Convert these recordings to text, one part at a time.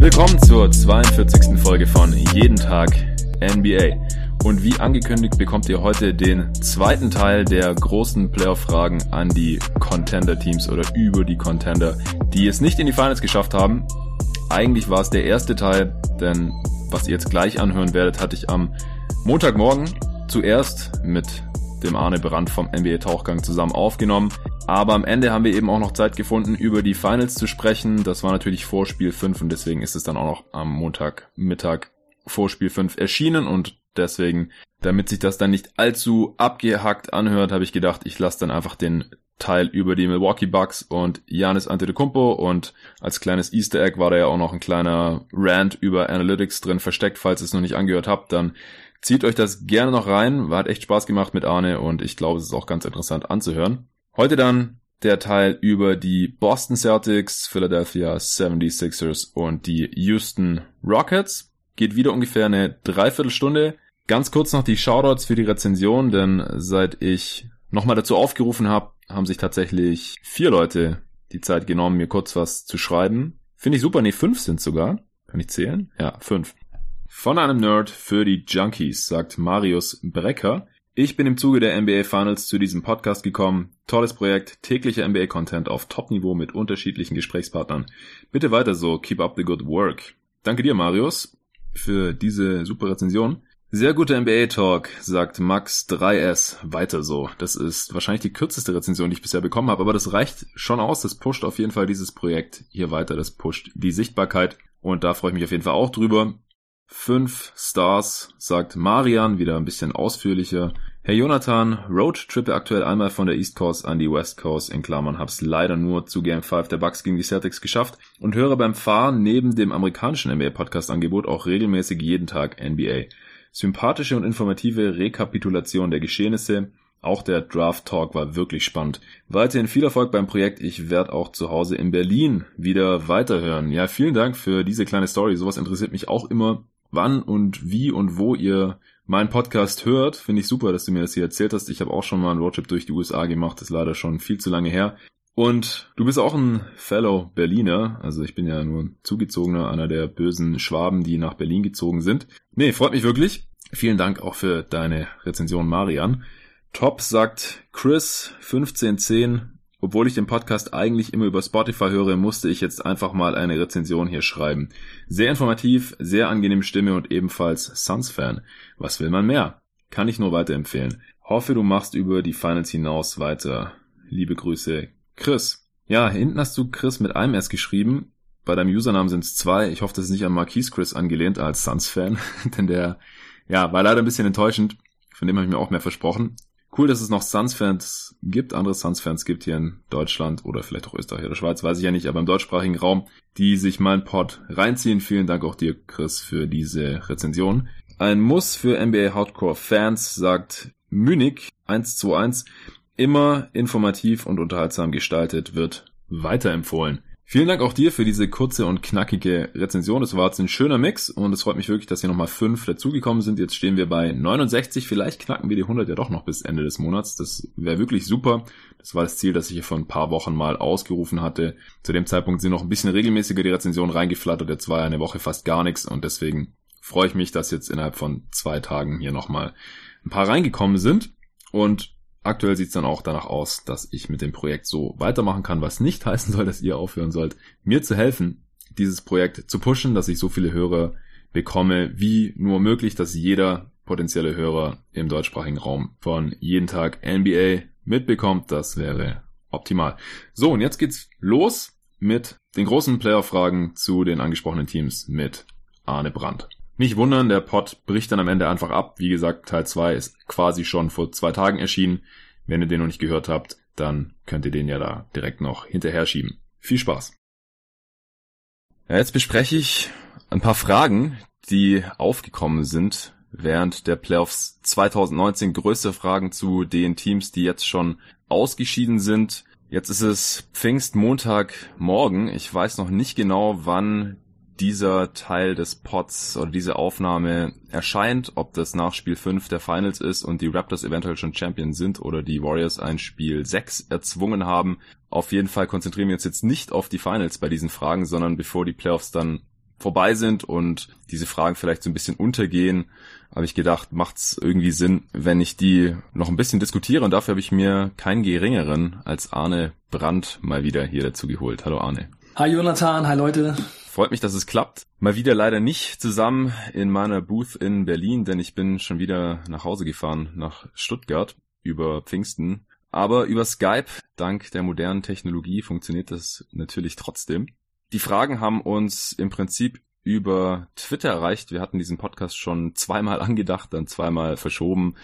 Willkommen zur 42. Folge von Jeden Tag NBA. Und wie angekündigt bekommt ihr heute den zweiten Teil der großen Playoff-Fragen an die Contender-Teams oder über die Contender, die es nicht in die Finals geschafft haben. Eigentlich war es der erste Teil, denn was ihr jetzt gleich anhören werdet, hatte ich am Montagmorgen zuerst mit dem Arne Brandt vom NBA Tauchgang zusammen aufgenommen. Aber am Ende haben wir eben auch noch Zeit gefunden, über die Finals zu sprechen. Das war natürlich vor Spiel 5 und deswegen ist es dann auch noch am Montagmittag vor Spiel 5 erschienen und deswegen, damit sich das dann nicht allzu abgehackt anhört, habe ich gedacht, ich lasse dann einfach den Teil über die Milwaukee Bucks und Giannis Antetokounmpo und als kleines Easter Egg war da ja auch noch ein kleiner Rant über Analytics drin versteckt, falls ihr es noch nicht angehört habt, dann zieht euch das gerne noch rein, hat echt Spaß gemacht mit Arne und ich glaube, es ist auch ganz interessant anzuhören. Heute dann der Teil über die Boston Celtics, Philadelphia 76ers und die Houston Rockets. Geht wieder ungefähr eine Dreiviertelstunde. Ganz kurz noch die Shoutouts für die Rezension, denn seit ich nochmal dazu aufgerufen habe, haben sich tatsächlich vier Leute die Zeit genommen, mir kurz was zu schreiben. Finde ich super, nee, fünf sind sogar. Kann ich zählen? Ja, fünf. Von einem Nerd für die Junkies, sagt Marius Brecker. Ich bin im Zuge der NBA Finals zu diesem Podcast gekommen. Tolles Projekt, täglicher NBA-Content auf Top-Niveau mit unterschiedlichen Gesprächspartnern. Bitte weiter so, keep up the good work. Danke dir, Marius, für diese super Rezension. Sehr guter NBA-Talk, sagt Max 3S. Weiter so. Das ist wahrscheinlich die kürzeste Rezension, die ich bisher bekommen habe, aber das reicht schon aus. Das pusht auf jeden Fall dieses Projekt hier weiter. Das pusht die Sichtbarkeit. Und da freue ich mich auf jeden Fall auch drüber. Fünf Stars, sagt Marian, wieder ein bisschen ausführlicher. Herr Jonathan, Roadtrippe aktuell einmal von der East Coast an die West Coast, in Klammern, hab's leider nur zu Game 5 der Bucks gegen die Celtics geschafft und höre beim Fahren neben dem amerikanischen NBA-Podcast-Angebot auch regelmäßig jeden Tag NBA. Sympathische und informative Rekapitulation der Geschehnisse, auch der Draft Talk war wirklich spannend. Weiterhin viel Erfolg beim Projekt. Ich werde auch zu Hause in Berlin wieder weiterhören. Ja, vielen Dank für diese kleine Story. Sowas interessiert mich auch immer wann und wie und wo ihr meinen Podcast hört. Finde ich super, dass du mir das hier erzählt hast. Ich habe auch schon mal einen Roadtrip durch die USA gemacht. Das ist leider schon viel zu lange her. Und du bist auch ein Fellow Berliner. Also ich bin ja nur ein Zugezogener, einer der bösen Schwaben, die nach Berlin gezogen sind. Nee, freut mich wirklich. Vielen Dank auch für deine Rezension, Marian. Top sagt Chris 1510 obwohl ich den Podcast eigentlich immer über Spotify höre, musste ich jetzt einfach mal eine Rezension hier schreiben. Sehr informativ, sehr angenehme Stimme und ebenfalls Suns-Fan. Was will man mehr? Kann ich nur weiterempfehlen. Hoffe, du machst über die Finals hinaus weiter. Liebe Grüße, Chris. Ja, hinten hast du Chris mit einem S geschrieben. Bei deinem Username sind es zwei. Ich hoffe, das ist nicht an Marquise Chris angelehnt als Suns-Fan, denn der, ja, war leider ein bisschen enttäuschend. Von dem habe ich mir auch mehr versprochen. Cool, dass es noch Suns-Fans gibt, andere Suns-Fans gibt hier in Deutschland oder vielleicht auch Österreich oder Schweiz, weiß ich ja nicht, aber im deutschsprachigen Raum, die sich meinen Pod reinziehen. Vielen Dank auch dir, Chris, für diese Rezension. Ein Muss für NBA Hardcore-Fans, sagt Munich 121. Immer informativ und unterhaltsam gestaltet, wird weiterempfohlen. Vielen Dank auch dir für diese kurze und knackige Rezension. Das war jetzt ein schöner Mix und es freut mich wirklich, dass hier nochmal fünf dazugekommen sind. Jetzt stehen wir bei 69. Vielleicht knacken wir die 100 ja doch noch bis Ende des Monats. Das wäre wirklich super. Das war das Ziel, das ich hier vor ein paar Wochen mal ausgerufen hatte. Zu dem Zeitpunkt sind noch ein bisschen regelmäßiger die Rezensionen reingeflattert. Jetzt war ja eine Woche fast gar nichts und deswegen freue ich mich, dass jetzt innerhalb von zwei Tagen hier nochmal ein paar reingekommen sind. Und Aktuell sieht es dann auch danach aus, dass ich mit dem Projekt so weitermachen kann, was nicht heißen soll, dass ihr aufhören sollt, mir zu helfen, dieses Projekt zu pushen, dass ich so viele Hörer bekomme, wie nur möglich, dass jeder potenzielle Hörer im deutschsprachigen Raum von jeden Tag NBA mitbekommt. Das wäre optimal. So, und jetzt geht's los mit den großen Player-Fragen zu den angesprochenen Teams mit Arne Brandt. Nicht wundern, der Pod bricht dann am Ende einfach ab. Wie gesagt, Teil 2 ist quasi schon vor zwei Tagen erschienen. Wenn ihr den noch nicht gehört habt, dann könnt ihr den ja da direkt noch hinterher schieben. Viel Spaß. Ja, jetzt bespreche ich ein paar Fragen, die aufgekommen sind während der Playoffs 2019. Größte Fragen zu den Teams, die jetzt schon ausgeschieden sind. Jetzt ist es Pfingstmontagmorgen. Ich weiß noch nicht genau, wann dieser Teil des Pods oder diese Aufnahme erscheint, ob das nach Spiel 5 der Finals ist und die Raptors eventuell schon Champion sind oder die Warriors ein Spiel 6 erzwungen haben. Auf jeden Fall konzentrieren wir uns jetzt nicht auf die Finals bei diesen Fragen, sondern bevor die Playoffs dann vorbei sind und diese Fragen vielleicht so ein bisschen untergehen, habe ich gedacht, macht es irgendwie Sinn, wenn ich die noch ein bisschen diskutiere und dafür habe ich mir keinen geringeren als Arne Brandt mal wieder hier dazu geholt. Hallo Arne. Hi Jonathan, hi Leute. Freut mich, dass es klappt. Mal wieder leider nicht zusammen in meiner Booth in Berlin, denn ich bin schon wieder nach Hause gefahren, nach Stuttgart über Pfingsten. Aber über Skype, dank der modernen Technologie, funktioniert das natürlich trotzdem. Die Fragen haben uns im Prinzip über Twitter erreicht. Wir hatten diesen Podcast schon zweimal angedacht, dann zweimal verschoben.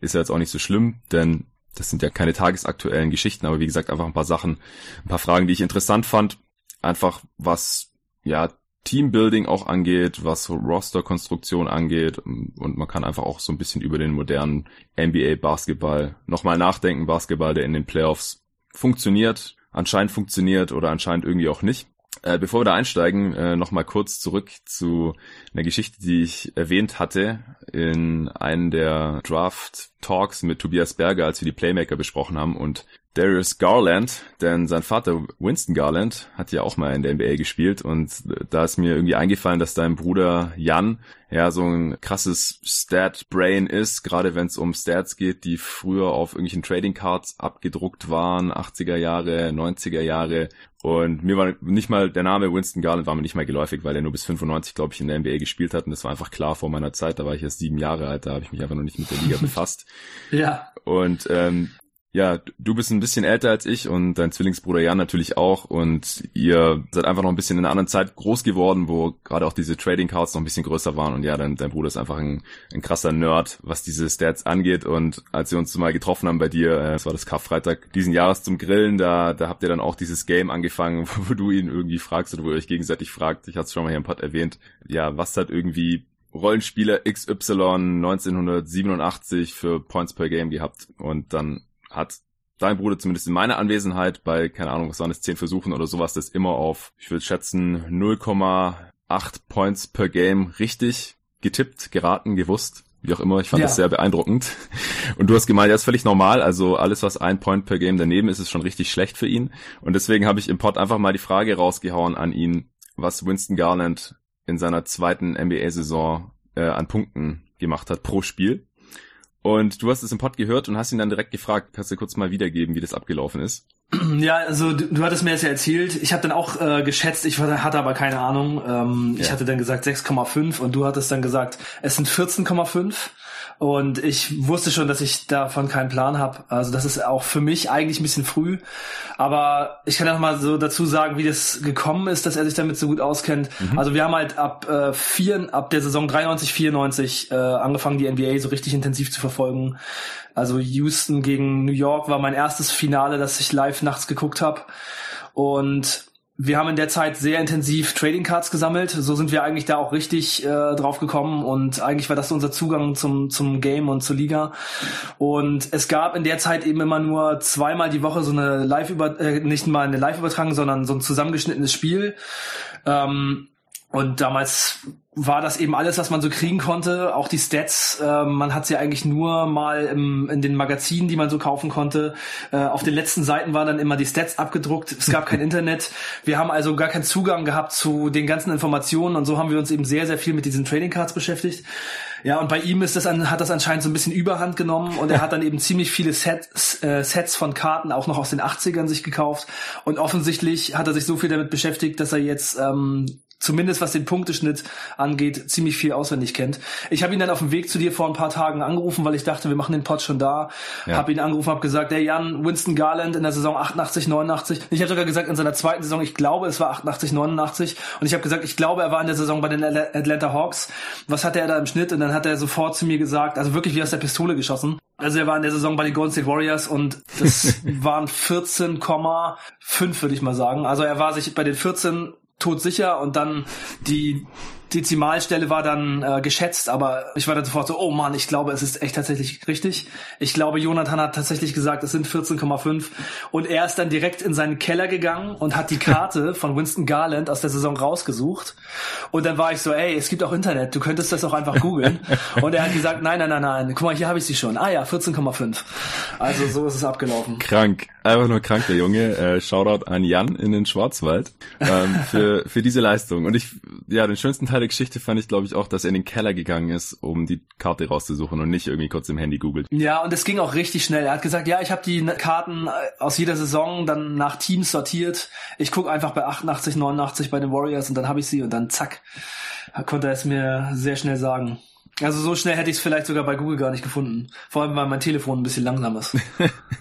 Ist ja jetzt auch nicht so schlimm, denn das sind ja keine tagesaktuellen Geschichten, aber wie gesagt, einfach ein paar Sachen, ein paar Fragen, die ich interessant fand. Einfach was, ja, Teambuilding auch angeht, was Rosterkonstruktion angeht und man kann einfach auch so ein bisschen über den modernen NBA Basketball nochmal nachdenken. Basketball, der in den Playoffs funktioniert, anscheinend funktioniert oder anscheinend irgendwie auch nicht. Äh, bevor wir da einsteigen, äh, nochmal kurz zurück zu einer Geschichte, die ich erwähnt hatte in einem der Draft Talks mit Tobias Berger, als wir die Playmaker besprochen haben und Darius Garland, denn sein Vater Winston Garland hat ja auch mal in der NBA gespielt und da ist mir irgendwie eingefallen, dass dein Bruder Jan ja so ein krasses Stat-Brain ist, gerade wenn es um Stats geht, die früher auf irgendwelchen Trading Cards abgedruckt waren, 80er Jahre, 90er Jahre und mir war nicht mal der Name Winston Garland war mir nicht mal geläufig, weil er nur bis 95, glaube ich, in der NBA gespielt hat und das war einfach klar vor meiner Zeit, da war ich erst sieben Jahre alt, da habe ich mich einfach noch nicht mit der Liga befasst. ja. Und ähm, ja, du bist ein bisschen älter als ich und dein Zwillingsbruder Jan natürlich auch und ihr seid einfach noch ein bisschen in einer anderen Zeit groß geworden, wo gerade auch diese Trading Cards noch ein bisschen größer waren und ja, dein, dein Bruder ist einfach ein, ein krasser Nerd, was diese Stats angeht und als wir uns mal getroffen haben bei dir, äh, es war das Karfreitag diesen Jahres zum Grillen, da, da habt ihr dann auch dieses Game angefangen, wo du ihn irgendwie fragst oder wo ihr euch gegenseitig fragt, ich hatte es schon mal hier im Pod erwähnt, ja, was hat irgendwie Rollenspieler XY 1987 für Points per Game gehabt? Und dann hat dein Bruder zumindest in meiner Anwesenheit bei, keine Ahnung, was waren es, 10 Versuchen oder sowas, das immer auf, ich würde schätzen, 0,8 Points per Game richtig getippt, geraten, gewusst. Wie auch immer, ich fand ja. das sehr beeindruckend. Und du hast gemeint, ja, ist völlig normal. Also alles, was ein Point per Game daneben ist, ist schon richtig schlecht für ihn. Und deswegen habe ich im Pod einfach mal die Frage rausgehauen an ihn, was Winston Garland in seiner zweiten NBA-Saison äh, an Punkten gemacht hat pro Spiel. Und du hast es im Pod gehört und hast ihn dann direkt gefragt, kannst du kurz mal wiedergeben, wie das abgelaufen ist? Ja, also du, du hattest mir das ja erzählt. Ich habe dann auch äh, geschätzt, ich hatte aber keine Ahnung. Ähm, ja. Ich hatte dann gesagt 6,5 und du hattest dann gesagt, es sind 14,5. Und ich wusste schon, dass ich davon keinen Plan habe. Also das ist auch für mich eigentlich ein bisschen früh. Aber ich kann auch mal so dazu sagen, wie das gekommen ist, dass er sich damit so gut auskennt. Mhm. Also wir haben halt ab äh, vier, ab der Saison 93, 94 äh, angefangen, die NBA so richtig intensiv zu verfolgen. Also Houston gegen New York war mein erstes Finale, das ich live nachts geguckt habe. Und wir haben in der Zeit sehr intensiv Trading Cards gesammelt. So sind wir eigentlich da auch richtig äh, drauf gekommen und eigentlich war das unser Zugang zum zum Game und zur Liga. Und es gab in der Zeit eben immer nur zweimal die Woche so eine Live über äh, nicht mal eine Live Übertragung, sondern so ein zusammengeschnittenes Spiel. Ähm, und damals war das eben alles, was man so kriegen konnte. Auch die Stats, äh, man hat sie eigentlich nur mal im, in den Magazinen, die man so kaufen konnte. Äh, auf den letzten Seiten waren dann immer die Stats abgedruckt. Es gab kein Internet. Wir haben also gar keinen Zugang gehabt zu den ganzen Informationen und so haben wir uns eben sehr, sehr viel mit diesen Trading Cards beschäftigt. Ja, und bei ihm ist das an, hat das anscheinend so ein bisschen Überhand genommen und er hat dann eben ziemlich viele Sets, äh, Sets von Karten auch noch aus den 80ern sich gekauft. Und offensichtlich hat er sich so viel damit beschäftigt, dass er jetzt ähm, zumindest was den Punkteschnitt angeht, ziemlich viel auswendig kennt. Ich habe ihn dann auf dem Weg zu dir vor ein paar Tagen angerufen, weil ich dachte, wir machen den Pod schon da. Ja. Habe ihn angerufen, habe gesagt, der Jan, Winston Garland in der Saison 88, 89. Ich habe sogar gesagt, in seiner zweiten Saison, ich glaube, es war 88, 89. Und ich habe gesagt, ich glaube, er war in der Saison bei den Atlanta Hawks. Was hatte er da im Schnitt? Und dann hat er sofort zu mir gesagt, also wirklich wie aus der Pistole geschossen. Also er war in der Saison bei den Golden State Warriors und das waren 14,5 würde ich mal sagen. Also er war sich bei den 14 todsicher und dann die Dezimalstelle war dann äh, geschätzt, aber ich war dann sofort so, oh Mann, ich glaube, es ist echt tatsächlich richtig. Ich glaube, Jonathan hat tatsächlich gesagt, es sind 14,5 und er ist dann direkt in seinen Keller gegangen und hat die Karte von Winston Garland aus der Saison rausgesucht und dann war ich so, ey, es gibt auch Internet, du könntest das auch einfach googeln und er hat gesagt, nein, nein, nein, nein, guck mal, hier habe ich sie schon. Ah ja, 14,5. Also so ist es abgelaufen. Krank, einfach nur krank, der Junge. Äh, Shoutout an Jan in den Schwarzwald ähm, für, für diese Leistung. Und ich, ja, den schönsten Teil der Geschichte fand ich, glaube ich, auch, dass er in den Keller gegangen ist, um die Karte rauszusuchen und nicht irgendwie kurz im Handy googelt. Ja, und es ging auch richtig schnell. Er hat gesagt, ja, ich habe die Karten äh, aus jeder Saison dann nach Teams sortiert. Ich gucke einfach bei 88, 89 bei den Warriors und dann habe ich sie und dann zack, konnte er es mir sehr schnell sagen. Also so schnell hätte ich es vielleicht sogar bei Google gar nicht gefunden. Vor allem, weil mein Telefon ein bisschen langsam ist.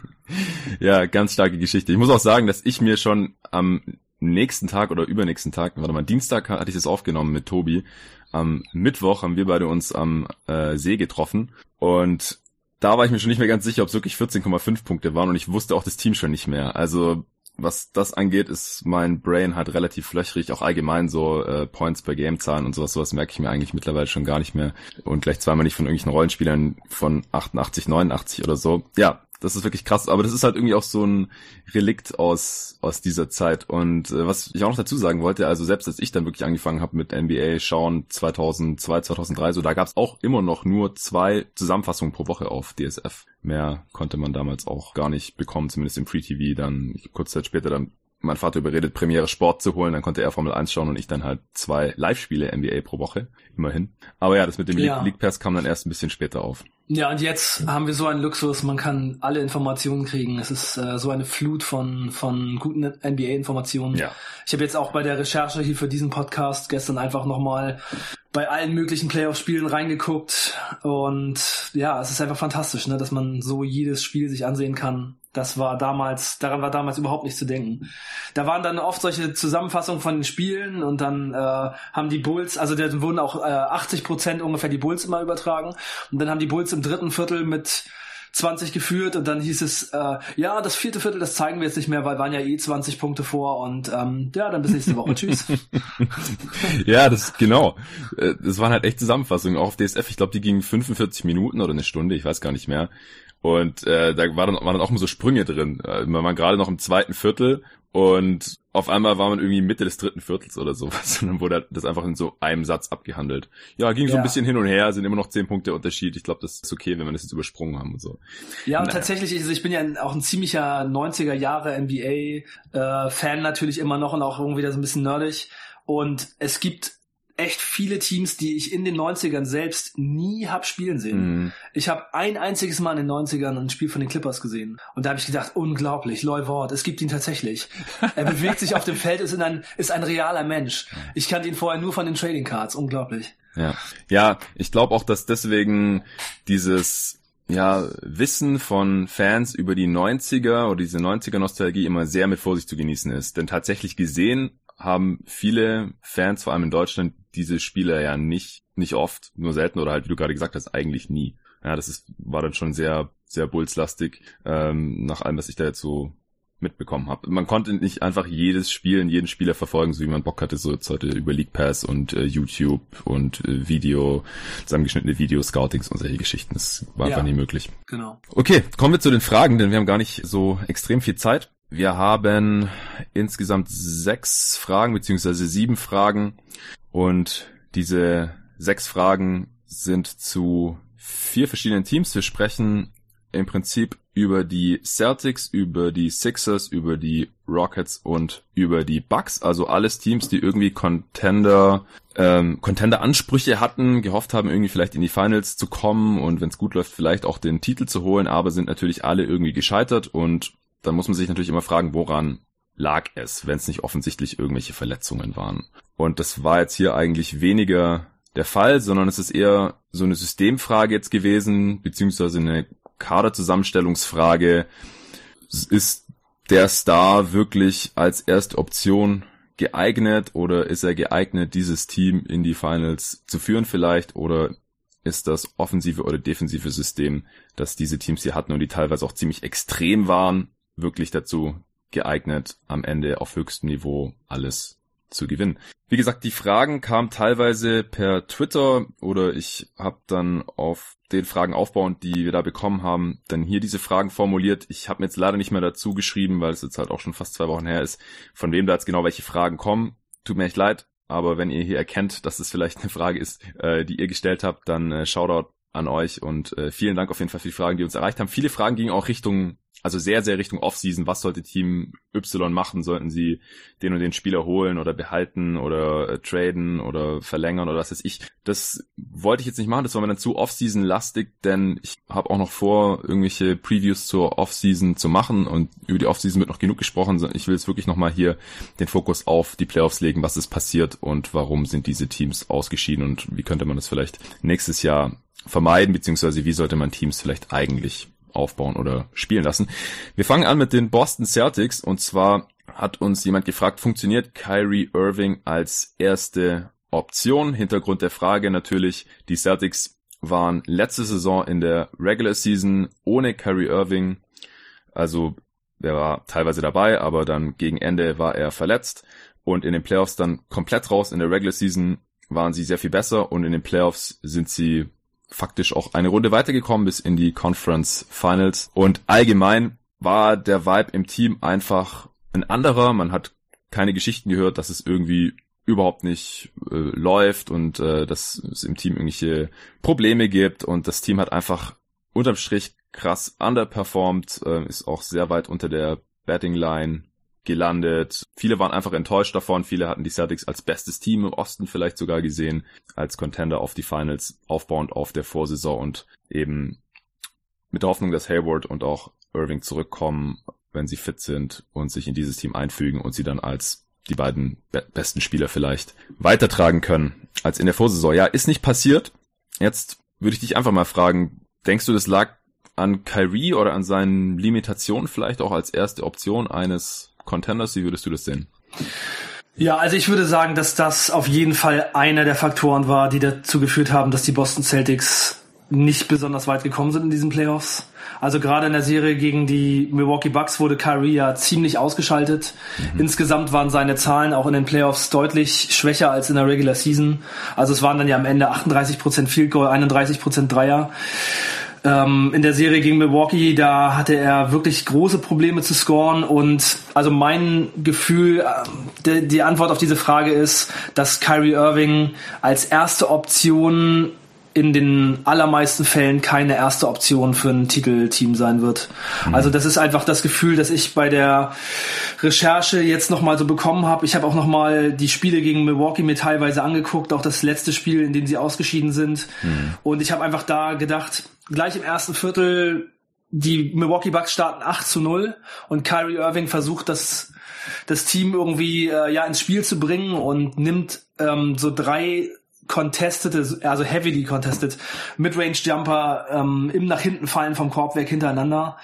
ja, ganz starke Geschichte. Ich muss auch sagen, dass ich mir schon am nächsten Tag oder übernächsten Tag, warte mal, Dienstag hatte ich das aufgenommen mit Tobi. Am Mittwoch haben wir beide uns am äh, See getroffen und da war ich mir schon nicht mehr ganz sicher, ob es wirklich 14,5 Punkte waren und ich wusste auch das Team schon nicht mehr. Also was das angeht, ist mein Brain halt relativ löchrig, auch allgemein so äh, Points per Game Zahlen und sowas, sowas merke ich mir eigentlich mittlerweile schon gar nicht mehr und gleich zweimal nicht von irgendwelchen Rollenspielern von 88, 89 oder so. Ja, das ist wirklich krass, aber das ist halt irgendwie auch so ein Relikt aus aus dieser Zeit und äh, was ich auch noch dazu sagen wollte, also selbst als ich dann wirklich angefangen habe mit NBA schauen 2002, 2003, so da gab's auch immer noch nur zwei Zusammenfassungen pro Woche auf DSF. Mehr konnte man damals auch gar nicht bekommen, zumindest im Free TV dann kurz Zeit später dann mein Vater überredet, Premiere Sport zu holen, dann konnte er Formel 1 schauen und ich dann halt zwei Live-Spiele NBA pro Woche, immerhin. Aber ja, das mit dem ja. League Pass kam dann erst ein bisschen später auf. Ja, und jetzt haben wir so einen Luxus, man kann alle Informationen kriegen. Es ist äh, so eine Flut von, von guten NBA-Informationen. Ja. Ich habe jetzt auch bei der Recherche hier für diesen Podcast gestern einfach nochmal bei allen möglichen Playoff-Spielen reingeguckt. Und ja, es ist einfach fantastisch, ne, dass man so jedes Spiel sich ansehen kann. Das war damals, daran war damals überhaupt nicht zu denken. Da waren dann oft solche Zusammenfassungen von den Spielen und dann äh, haben die Bulls, also da wurden auch äh, 80 Prozent ungefähr die Bulls immer übertragen und dann haben die Bulls im dritten Viertel mit 20 geführt und dann hieß es, äh, ja, das vierte Viertel, das zeigen wir jetzt nicht mehr, weil waren ja eh 20 Punkte vor und ähm, ja, dann bis nächste Woche. Tschüss. ja, das genau. Äh, das waren halt echt Zusammenfassungen, auch auf DSF. Ich glaube, die gingen 45 Minuten oder eine Stunde, ich weiß gar nicht mehr. Und äh, da war dann, waren dann auch immer so Sprünge drin. Äh, man war gerade noch im zweiten Viertel und auf einmal war man irgendwie Mitte des dritten Viertels oder sowas. Und dann wurde das einfach in so einem Satz abgehandelt. Ja, ging so ja. ein bisschen hin und her, sind immer noch zehn Punkte Unterschied. Ich glaube, das ist okay, wenn wir das jetzt übersprungen haben und so. Ja, und naja. tatsächlich, also ich bin ja auch ein ziemlicher 90er Jahre NBA-Fan äh, natürlich immer noch und auch irgendwie da so ein bisschen nerdig. Und es gibt echt viele Teams, die ich in den 90ern selbst nie hab spielen sehen. Mhm. Ich habe ein einziges Mal in den 90ern ein Spiel von den Clippers gesehen. Und da habe ich gedacht, unglaublich, Loy Ward, es gibt ihn tatsächlich. er bewegt sich auf dem Feld, ist, ein, ist ein realer Mensch. Ich kannte ihn vorher nur von den Trading Cards, unglaublich. Ja, ja ich glaube auch, dass deswegen dieses ja, Wissen von Fans über die 90er oder diese 90er Nostalgie immer sehr mit Vorsicht zu genießen ist. Denn tatsächlich gesehen haben viele Fans, vor allem in Deutschland, diese Spiele ja nicht, nicht oft, nur selten oder halt, wie du gerade gesagt hast, eigentlich nie. Ja, das ist, war dann schon sehr, sehr bullslastig, ähm, nach allem, was ich da jetzt so mitbekommen habe. Man konnte nicht einfach jedes Spiel in jeden Spieler verfolgen, so wie man Bock hatte, so jetzt heute über League Pass und äh, YouTube und äh, Video, zusammengeschnittene Video, Scoutings und solche Geschichten. Das war ja, einfach nie möglich. Genau. Okay, kommen wir zu den Fragen, denn wir haben gar nicht so extrem viel Zeit. Wir haben insgesamt sechs Fragen beziehungsweise sieben Fragen und diese sechs Fragen sind zu vier verschiedenen Teams. Wir sprechen im Prinzip über die Celtics, über die Sixers, über die Rockets und über die Bucks. Also alles Teams, die irgendwie Contender, ähm, Contender-Ansprüche hatten, gehofft haben, irgendwie vielleicht in die Finals zu kommen und wenn es gut läuft, vielleicht auch den Titel zu holen, aber sind natürlich alle irgendwie gescheitert und dann muss man sich natürlich immer fragen, woran lag es, wenn es nicht offensichtlich irgendwelche Verletzungen waren. Und das war jetzt hier eigentlich weniger der Fall, sondern es ist eher so eine Systemfrage jetzt gewesen, beziehungsweise eine Kaderzusammenstellungsfrage. Ist der Star wirklich als erste Option geeignet oder ist er geeignet, dieses Team in die Finals zu führen vielleicht oder ist das offensive oder defensive System, das diese Teams hier hatten und die teilweise auch ziemlich extrem waren, wirklich dazu geeignet, am Ende auf höchstem Niveau alles zu gewinnen. Wie gesagt, die Fragen kamen teilweise per Twitter oder ich habe dann auf den Fragen aufbauend, die wir da bekommen haben, dann hier diese Fragen formuliert. Ich habe mir jetzt leider nicht mehr dazu geschrieben, weil es jetzt halt auch schon fast zwei Wochen her ist, von wem da jetzt genau welche Fragen kommen. Tut mir echt leid, aber wenn ihr hier erkennt, dass es vielleicht eine Frage ist, äh, die ihr gestellt habt, dann äh, Shoutout an euch und äh, vielen Dank auf jeden Fall für die Fragen, die uns erreicht haben. Viele Fragen gingen auch Richtung also sehr, sehr Richtung Offseason. Was sollte Team Y machen? Sollten sie den und den Spieler holen oder behalten oder äh, traden oder verlängern oder was weiß ich? Das wollte ich jetzt nicht machen. Das war mir dann zu Offseason lastig, denn ich habe auch noch vor, irgendwelche Previews zur Offseason zu machen und über die Offseason wird noch genug gesprochen. Ich will jetzt wirklich nochmal hier den Fokus auf die Playoffs legen. Was ist passiert und warum sind diese Teams ausgeschieden und wie könnte man das vielleicht nächstes Jahr vermeiden, beziehungsweise wie sollte man Teams vielleicht eigentlich aufbauen oder spielen lassen. Wir fangen an mit den Boston Celtics und zwar hat uns jemand gefragt, funktioniert Kyrie Irving als erste Option? Hintergrund der Frage natürlich, die Celtics waren letzte Saison in der Regular Season ohne Kyrie Irving, also er war teilweise dabei, aber dann gegen Ende war er verletzt und in den Playoffs dann komplett raus. In der Regular Season waren sie sehr viel besser und in den Playoffs sind sie faktisch auch eine Runde weitergekommen bis in die Conference Finals. Und allgemein war der Vibe im Team einfach ein anderer. Man hat keine Geschichten gehört, dass es irgendwie überhaupt nicht äh, läuft und äh, dass es im Team irgendwelche Probleme gibt und das Team hat einfach unterm Strich krass underperformed, äh, ist auch sehr weit unter der Betting Line gelandet. Viele waren einfach enttäuscht davon. Viele hatten die Celtics als bestes Team im Osten vielleicht sogar gesehen, als Contender auf die Finals, aufbauend auf der Vorsaison und eben mit der Hoffnung, dass Hayward und auch Irving zurückkommen, wenn sie fit sind und sich in dieses Team einfügen und sie dann als die beiden be besten Spieler vielleicht weitertragen können als in der Vorsaison. Ja, ist nicht passiert. Jetzt würde ich dich einfach mal fragen, denkst du, das lag an Kyrie oder an seinen Limitationen vielleicht auch als erste Option eines Contenders? Wie würdest du das sehen? Ja, also ich würde sagen, dass das auf jeden Fall einer der Faktoren war, die dazu geführt haben, dass die Boston Celtics nicht besonders weit gekommen sind in diesen Playoffs. Also gerade in der Serie gegen die Milwaukee Bucks wurde Kyrie ja ziemlich ausgeschaltet. Mhm. Insgesamt waren seine Zahlen auch in den Playoffs deutlich schwächer als in der Regular Season. Also es waren dann ja am Ende 38% Field Goal, 31% Dreier. Ähm, in der Serie gegen Milwaukee, da hatte er wirklich große Probleme zu scoren und also mein Gefühl, äh, die, die Antwort auf diese Frage ist, dass Kyrie Irving als erste Option in den allermeisten Fällen keine erste Option für ein Titelteam sein wird. Mhm. Also das ist einfach das Gefühl, dass ich bei der Recherche jetzt nochmal so bekommen habe. Ich habe auch nochmal die Spiele gegen Milwaukee mir teilweise angeguckt, auch das letzte Spiel, in dem sie ausgeschieden sind. Mhm. Und ich habe einfach da gedacht, gleich im ersten Viertel die Milwaukee Bucks starten 8 zu 0 und Kyrie Irving versucht das das Team irgendwie äh, ja ins Spiel zu bringen und nimmt ähm, so drei contested, also heavily contested Midrange Jumper ähm, im nach hinten fallen vom Korb weg hintereinander.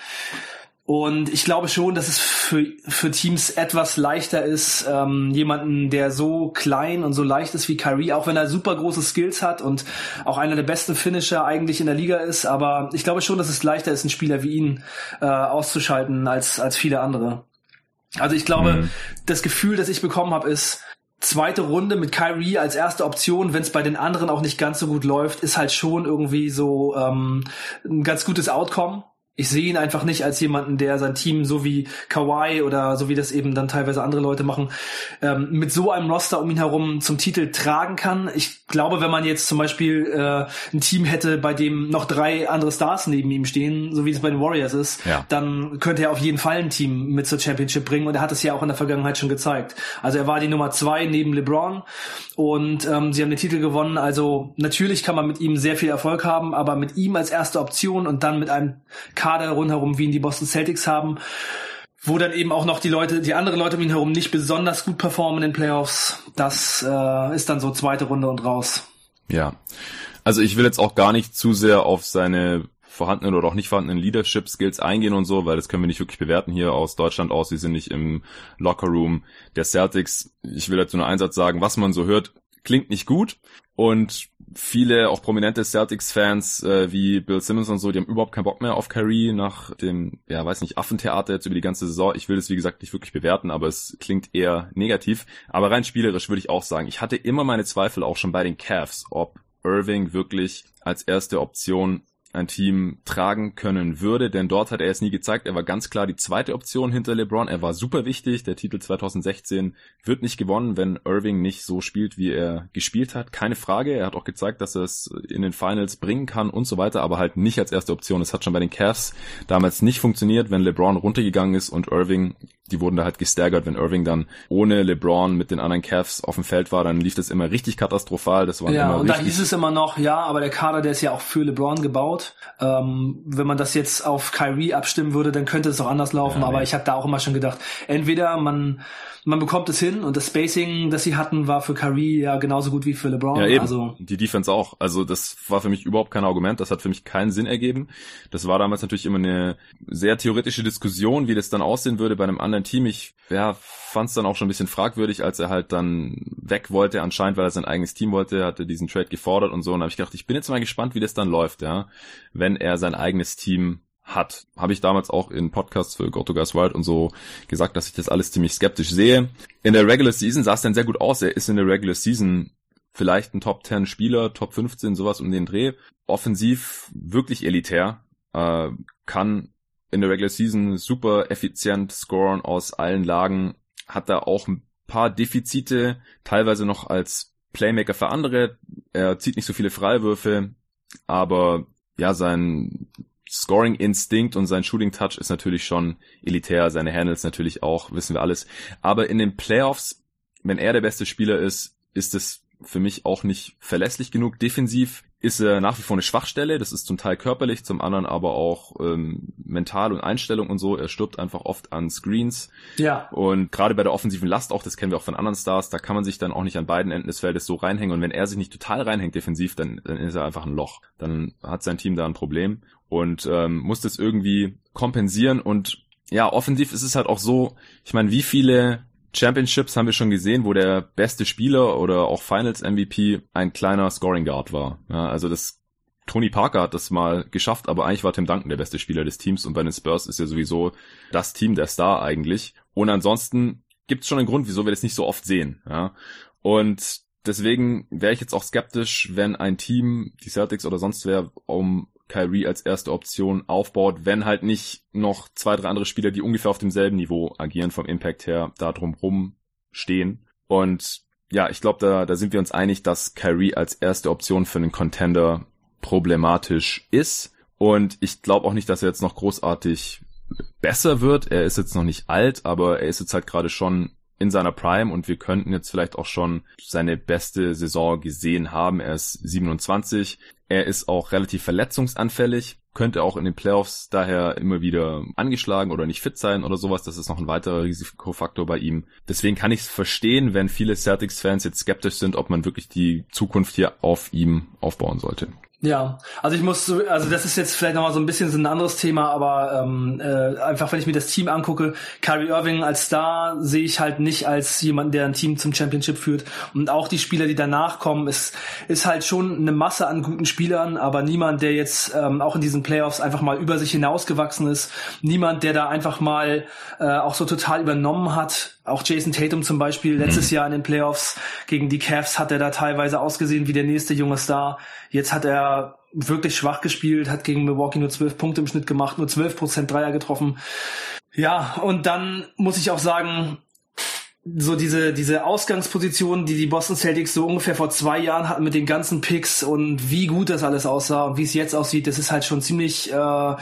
Und ich glaube schon, dass es für, für Teams etwas leichter ist, ähm, jemanden, der so klein und so leicht ist wie Kyrie, auch wenn er super große Skills hat und auch einer der besten Finisher eigentlich in der Liga ist. Aber ich glaube schon, dass es leichter ist, einen Spieler wie ihn äh, auszuschalten als, als viele andere. Also ich glaube, mhm. das Gefühl, das ich bekommen habe, ist, zweite Runde mit Kyrie als erste Option, wenn es bei den anderen auch nicht ganz so gut läuft, ist halt schon irgendwie so ähm, ein ganz gutes Outcome ich sehe ihn einfach nicht als jemanden, der sein Team so wie Kawhi oder so wie das eben dann teilweise andere Leute machen, ähm, mit so einem Roster um ihn herum zum Titel tragen kann. Ich glaube, wenn man jetzt zum Beispiel äh, ein Team hätte, bei dem noch drei andere Stars neben ihm stehen, so wie es bei den Warriors ist, ja. dann könnte er auf jeden Fall ein Team mit zur Championship bringen und er hat es ja auch in der Vergangenheit schon gezeigt. Also er war die Nummer zwei neben LeBron und ähm, sie haben den Titel gewonnen. Also natürlich kann man mit ihm sehr viel Erfolg haben, aber mit ihm als erste Option und dann mit einem Kader rundherum, wie ihn die Boston Celtics haben, wo dann eben auch noch die Leute, die anderen Leute um ihn herum nicht besonders gut performen in den Playoffs. Das äh, ist dann so zweite Runde und raus. Ja. Also ich will jetzt auch gar nicht zu sehr auf seine vorhandenen oder auch nicht vorhandenen Leadership Skills eingehen und so, weil das können wir nicht wirklich bewerten hier aus Deutschland aus. Wir sind nicht im Locker Room der Celtics. Ich will dazu nur einen Satz sagen, was man so hört. klingt nicht gut. Und viele, auch prominente Celtics-Fans äh, wie Bill Simmons und so, die haben überhaupt keinen Bock mehr auf Kyrie nach dem, ja, weiß nicht, Affentheater jetzt über die ganze Saison. Ich will es, wie gesagt, nicht wirklich bewerten, aber es klingt eher negativ. Aber rein spielerisch würde ich auch sagen, ich hatte immer meine Zweifel auch schon bei den Cavs, ob Irving wirklich als erste Option ein Team tragen können würde, denn dort hat er es nie gezeigt. Er war ganz klar die zweite Option hinter LeBron. Er war super wichtig. Der Titel 2016 wird nicht gewonnen, wenn Irving nicht so spielt, wie er gespielt hat. Keine Frage. Er hat auch gezeigt, dass er es in den Finals bringen kann und so weiter, aber halt nicht als erste Option. Es hat schon bei den Cavs damals nicht funktioniert, wenn LeBron runtergegangen ist und Irving die wurden da halt gestaggert, wenn Irving dann ohne LeBron mit den anderen Cavs auf dem Feld war, dann lief das immer richtig katastrophal. Das war ja, immer und da hieß es immer noch, ja, aber der Kader, der ist ja auch für LeBron gebaut. Ähm, wenn man das jetzt auf Kyrie abstimmen würde, dann könnte es auch anders laufen. Ja, aber nee. ich habe da auch immer schon gedacht, entweder man man bekommt es hin und das Spacing, das sie hatten, war für Kyrie ja genauso gut wie für LeBron. Ja, eben. Also die Defense auch. Also das war für mich überhaupt kein Argument. Das hat für mich keinen Sinn ergeben. Das war damals natürlich immer eine sehr theoretische Diskussion, wie das dann aussehen würde bei einem anderen Team. Ich ja, fand es dann auch schon ein bisschen fragwürdig, als er halt dann weg wollte, anscheinend, weil er sein eigenes Team wollte, hatte diesen Trade gefordert und so. Und da habe ich gedacht, ich bin jetzt mal gespannt, wie das dann läuft, ja, wenn er sein eigenes Team hat. Habe ich damals auch in Podcasts für Go to Guys World und so gesagt, dass ich das alles ziemlich skeptisch sehe. In der Regular Season sah es dann sehr gut aus. Er ist in der Regular Season vielleicht ein Top 10 Spieler, Top 15, sowas um den Dreh. Offensiv wirklich elitär. Äh, kann in der Regular Season super effizient scoren aus allen Lagen. Hat da auch ein paar Defizite, teilweise noch als Playmaker für andere. Er zieht nicht so viele Freiwürfe, aber ja, sein Scoring-Instinkt und sein Shooting-Touch ist natürlich schon elitär, seine Handles natürlich auch, wissen wir alles. Aber in den Playoffs, wenn er der beste Spieler ist, ist es für mich auch nicht verlässlich genug. Defensiv ist er nach wie vor eine Schwachstelle. Das ist zum Teil körperlich, zum anderen aber auch ähm, mental und Einstellung und so. Er stirbt einfach oft an Screens. Ja. Und gerade bei der offensiven Last auch, das kennen wir auch von anderen Stars, da kann man sich dann auch nicht an beiden Enden des Feldes so reinhängen. Und wenn er sich nicht total reinhängt defensiv, dann, dann ist er einfach ein Loch. Dann hat sein Team da ein Problem und ähm, muss das irgendwie kompensieren. Und ja, offensiv ist es halt auch so, ich meine, wie viele Championships haben wir schon gesehen, wo der beste Spieler oder auch Finals MVP ein kleiner Scoring Guard war. Ja, also das Tony Parker hat das mal geschafft, aber eigentlich war Tim Duncan der beste Spieler des Teams und bei den Spurs ist ja sowieso das Team der Star eigentlich. Und ansonsten gibt es schon einen Grund, wieso wir das nicht so oft sehen. Ja. Und deswegen wäre ich jetzt auch skeptisch, wenn ein Team, die Celtics oder sonst wer, um Kyrie als erste Option aufbaut, wenn halt nicht noch zwei, drei andere Spieler, die ungefähr auf demselben Niveau agieren vom Impact her, da drumrum stehen. Und ja, ich glaube, da, da sind wir uns einig, dass Kyrie als erste Option für einen Contender problematisch ist. Und ich glaube auch nicht, dass er jetzt noch großartig besser wird. Er ist jetzt noch nicht alt, aber er ist jetzt halt gerade schon in seiner Prime und wir könnten jetzt vielleicht auch schon seine beste Saison gesehen haben. Er ist 27. Er ist auch relativ verletzungsanfällig, könnte auch in den Playoffs daher immer wieder angeschlagen oder nicht fit sein oder sowas. Das ist noch ein weiterer Risikofaktor bei ihm. Deswegen kann ich es verstehen, wenn viele Celtics-Fans jetzt skeptisch sind, ob man wirklich die Zukunft hier auf ihm aufbauen sollte. Ja, also ich muss, also das ist jetzt vielleicht nochmal so ein bisschen so ein anderes Thema, aber ähm, äh, einfach wenn ich mir das Team angucke, Kyrie Irving als Star sehe ich halt nicht als jemand, der ein Team zum Championship führt. Und auch die Spieler, die danach kommen, ist, ist halt schon eine Masse an guten Spielern, aber niemand, der jetzt ähm, auch in diesen Playoffs einfach mal über sich hinausgewachsen ist. Niemand, der da einfach mal äh, auch so total übernommen hat. Auch Jason Tatum zum Beispiel letztes mhm. Jahr in den Playoffs gegen die Cavs hat er da teilweise ausgesehen wie der nächste junge Star. Jetzt hat er wirklich schwach gespielt, hat gegen Milwaukee nur zwölf Punkte im Schnitt gemacht, nur zwölf Prozent Dreier getroffen. Ja, und dann muss ich auch sagen, so diese, diese Ausgangsposition, die die Boston Celtics so ungefähr vor zwei Jahren hatten mit den ganzen Picks und wie gut das alles aussah und wie es jetzt aussieht, das ist halt schon ziemlich äh,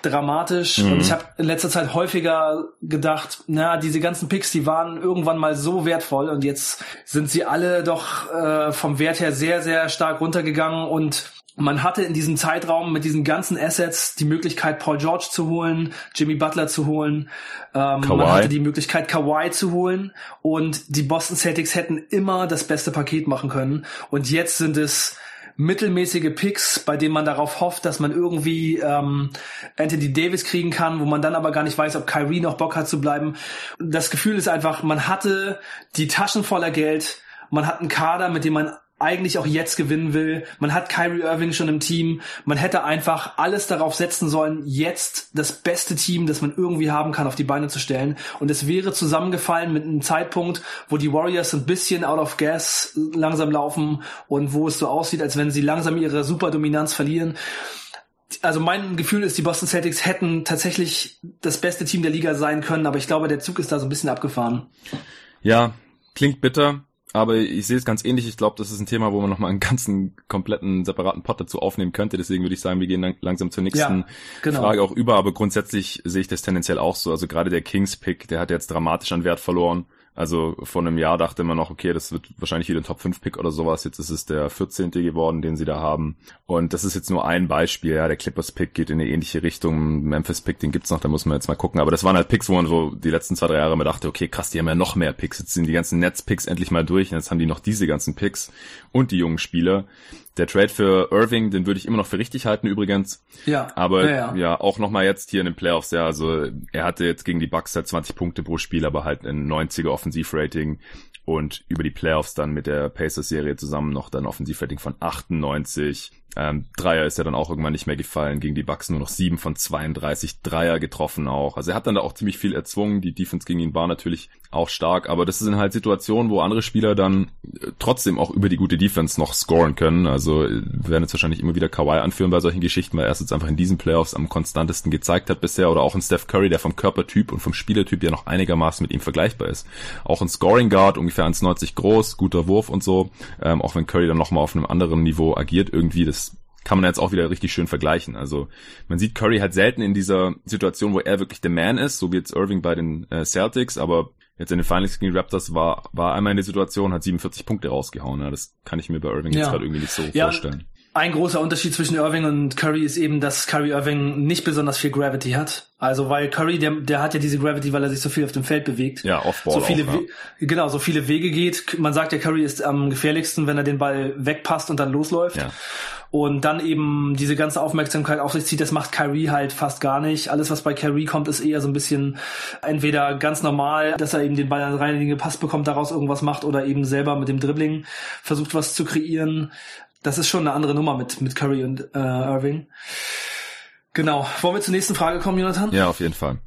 dramatisch. Mhm. Und ich habe in letzter Zeit häufiger gedacht, na, diese ganzen Picks, die waren irgendwann mal so wertvoll und jetzt sind sie alle doch äh, vom Wert her sehr, sehr stark runtergegangen und man hatte in diesem Zeitraum mit diesen ganzen Assets die Möglichkeit, Paul George zu holen, Jimmy Butler zu holen. Ähm, man hatte die Möglichkeit, Kawhi zu holen. Und die Boston Celtics hätten immer das beste Paket machen können. Und jetzt sind es mittelmäßige Picks, bei denen man darauf hofft, dass man irgendwie ähm, Anthony Davis kriegen kann, wo man dann aber gar nicht weiß, ob Kyrie noch Bock hat zu bleiben. Das Gefühl ist einfach, man hatte die Taschen voller Geld Man hat einen Kader, mit dem man eigentlich auch jetzt gewinnen will. Man hat Kyrie Irving schon im Team. Man hätte einfach alles darauf setzen sollen, jetzt das beste Team, das man irgendwie haben kann, auf die Beine zu stellen. Und es wäre zusammengefallen mit einem Zeitpunkt, wo die Warriors ein bisschen out of gas langsam laufen und wo es so aussieht, als wenn sie langsam ihre Superdominanz verlieren also mein Gefühl ist, die Boston Celtics hätten tatsächlich das beste Team der Liga sein können, aber ich glaube, der Zug ist da so ein bisschen abgefahren. Ja, klingt bitter. Aber ich sehe es ganz ähnlich. Ich glaube, das ist ein Thema, wo man nochmal einen ganzen, kompletten, separaten Pot dazu aufnehmen könnte. Deswegen würde ich sagen, wir gehen langsam zur nächsten ja, genau. Frage auch über. Aber grundsätzlich sehe ich das tendenziell auch so. Also gerade der Kings-Pick, der hat jetzt dramatisch an Wert verloren. Also vor einem Jahr dachte man noch, okay, das wird wahrscheinlich wieder ein Top-5-Pick oder sowas. Jetzt ist es der 14. geworden, den sie da haben. Und das ist jetzt nur ein Beispiel. Ja, der Clippers-Pick geht in eine ähnliche Richtung. Memphis-Pick, den gibt's noch, da muss man jetzt mal gucken. Aber das waren halt Picks, wo man so die letzten zwei, drei Jahre immer dachte, okay, krass, die haben ja noch mehr Picks. Jetzt sind die ganzen Nets-Picks endlich mal durch. Und jetzt haben die noch diese ganzen Picks und die jungen Spieler. Der Trade für Irving, den würde ich immer noch für richtig halten übrigens. Ja. Aber ja, ja. ja auch nochmal jetzt hier in den Playoffs, ja, also er hatte jetzt gegen die Bucks halt 20 Punkte pro Spiel, aber halt ein 90er Offensivrating und über die Playoffs dann mit der Pacers-Serie zusammen noch dann Offensivrating von 98. Ähm, Dreier ist ja dann auch irgendwann nicht mehr gefallen. Gegen die Bucks nur noch 7 von 32 Dreier getroffen auch. Also er hat dann da auch ziemlich viel erzwungen. Die Defense gegen ihn war natürlich auch stark. Aber das sind halt Situationen, wo andere Spieler dann äh, trotzdem auch über die gute Defense noch scoren können. Also äh, wir werden jetzt wahrscheinlich immer wieder Kawhi anführen bei solchen Geschichten, weil er es jetzt einfach in diesen Playoffs am konstantesten gezeigt hat bisher. Oder auch ein Steph Curry, der vom Körpertyp und vom Spielertyp ja noch einigermaßen mit ihm vergleichbar ist. Auch ein Scoring Guard, ungefähr 1,90 groß, guter Wurf und so. Ähm, auch wenn Curry dann nochmal auf einem anderen Niveau agiert irgendwie, das kann man jetzt auch wieder richtig schön vergleichen. Also man sieht Curry halt selten in dieser Situation, wo er wirklich der Man ist, so wie jetzt Irving bei den äh, Celtics, aber jetzt in den Finals gegen Raptors war, war einmal in der Situation, hat 47 Punkte rausgehauen. Ja, das kann ich mir bei Irving ja. jetzt gerade irgendwie nicht so ja, vorstellen. Ein großer Unterschied zwischen Irving und Curry ist eben, dass Curry Irving nicht besonders viel Gravity hat. Also weil Curry, der, der hat ja diese Gravity, weil er sich so viel auf dem Feld bewegt. Ja, Offball so viele auch, ja. Genau, so viele Wege geht. Man sagt ja, Curry ist am gefährlichsten, wenn er den Ball wegpasst und dann losläuft. Ja. Und dann eben diese ganze Aufmerksamkeit auf sich zieht, das macht Kyrie halt fast gar nicht. Alles, was bei Kyrie kommt, ist eher so ein bisschen entweder ganz normal, dass er eben den Ball rein in den Pass bekommt, daraus irgendwas macht oder eben selber mit dem Dribbling versucht, was zu kreieren das ist schon eine andere Nummer mit, mit Curry und äh, Irving. Genau. Wollen wir zur nächsten Frage kommen, Jonathan? Ja, auf jeden Fall.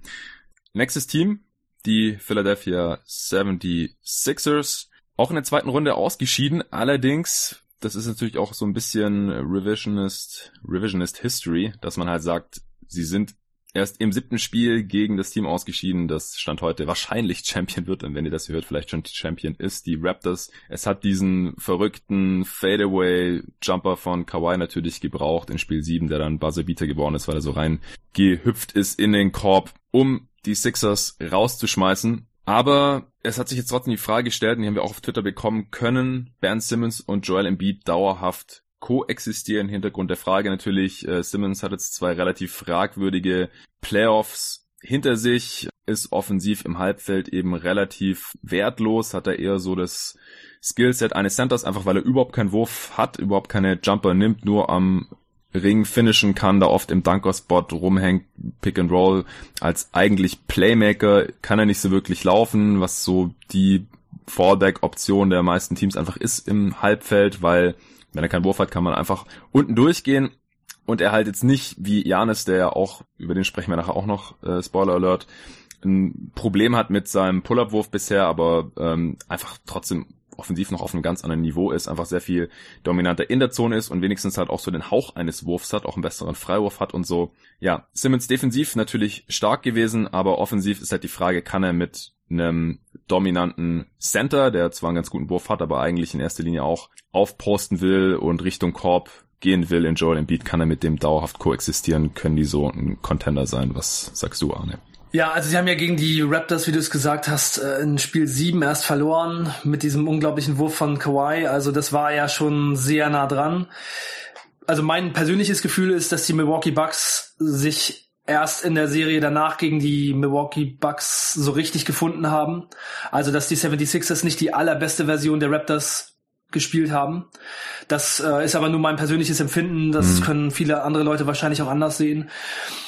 Nächstes Team, die Philadelphia 76ers. Auch in der zweiten Runde ausgeschieden. Allerdings, das ist natürlich auch so ein bisschen Revisionist, Revisionist History, dass man halt sagt, sie sind erst im siebten Spiel gegen das Team ausgeschieden, das Stand heute wahrscheinlich Champion wird und wenn ihr das hört, vielleicht schon Champion ist, die Raptors. Es hat diesen verrückten Fadeaway-Jumper von Kawhi natürlich gebraucht in Spiel 7, der dann Buzzerbeater geworden ist, weil er so rein gehüpft ist in den Korb, um die Sixers rauszuschmeißen. Aber es hat sich jetzt trotzdem die Frage gestellt, und die haben wir auch auf Twitter bekommen, können Ben Simmons und Joel Embiid dauerhaft koexistieren. Hintergrund der Frage natürlich, äh, Simmons hat jetzt zwei relativ fragwürdige Playoffs hinter sich, ist offensiv im Halbfeld eben relativ wertlos, hat er eher so das Skillset eines Centers, einfach weil er überhaupt keinen Wurf hat, überhaupt keine Jumper nimmt, nur am Ring finishen kann, da oft im Dunker-Spot rumhängt, Pick and Roll. Als eigentlich Playmaker kann er nicht so wirklich laufen, was so die Fallback-Option der meisten Teams einfach ist im Halbfeld, weil wenn er keinen Wurf hat, kann man einfach unten durchgehen. Und er halt jetzt nicht wie Janis, der ja auch, über den sprechen wir nachher auch noch, äh, Spoiler Alert, ein Problem hat mit seinem Pull-Up-Wurf bisher, aber ähm, einfach trotzdem offensiv noch auf einem ganz anderen Niveau ist, einfach sehr viel dominanter in der Zone ist und wenigstens halt auch so den Hauch eines Wurfs hat, auch einen besseren Freiwurf hat und so. Ja, Simmons defensiv natürlich stark gewesen, aber offensiv ist halt die Frage, kann er mit einem dominanten Center, der zwar einen ganz guten Wurf hat, aber eigentlich in erster Linie auch aufposten will und Richtung Korb gehen will in Joel Embiid, kann er mit dem dauerhaft koexistieren, können die so ein Contender sein. Was sagst du, Arne? Ja, also sie haben ja gegen die Raptors, wie du es gesagt hast, äh, in Spiel 7 erst verloren mit diesem unglaublichen Wurf von Kawhi. Also das war ja schon sehr nah dran. Also mein persönliches Gefühl ist, dass die Milwaukee Bucks sich erst in der Serie danach gegen die Milwaukee Bucks so richtig gefunden haben. Also, dass die 76ers nicht die allerbeste Version der Raptors gespielt haben. Das äh, ist aber nur mein persönliches Empfinden. Das mhm. können viele andere Leute wahrscheinlich auch anders sehen.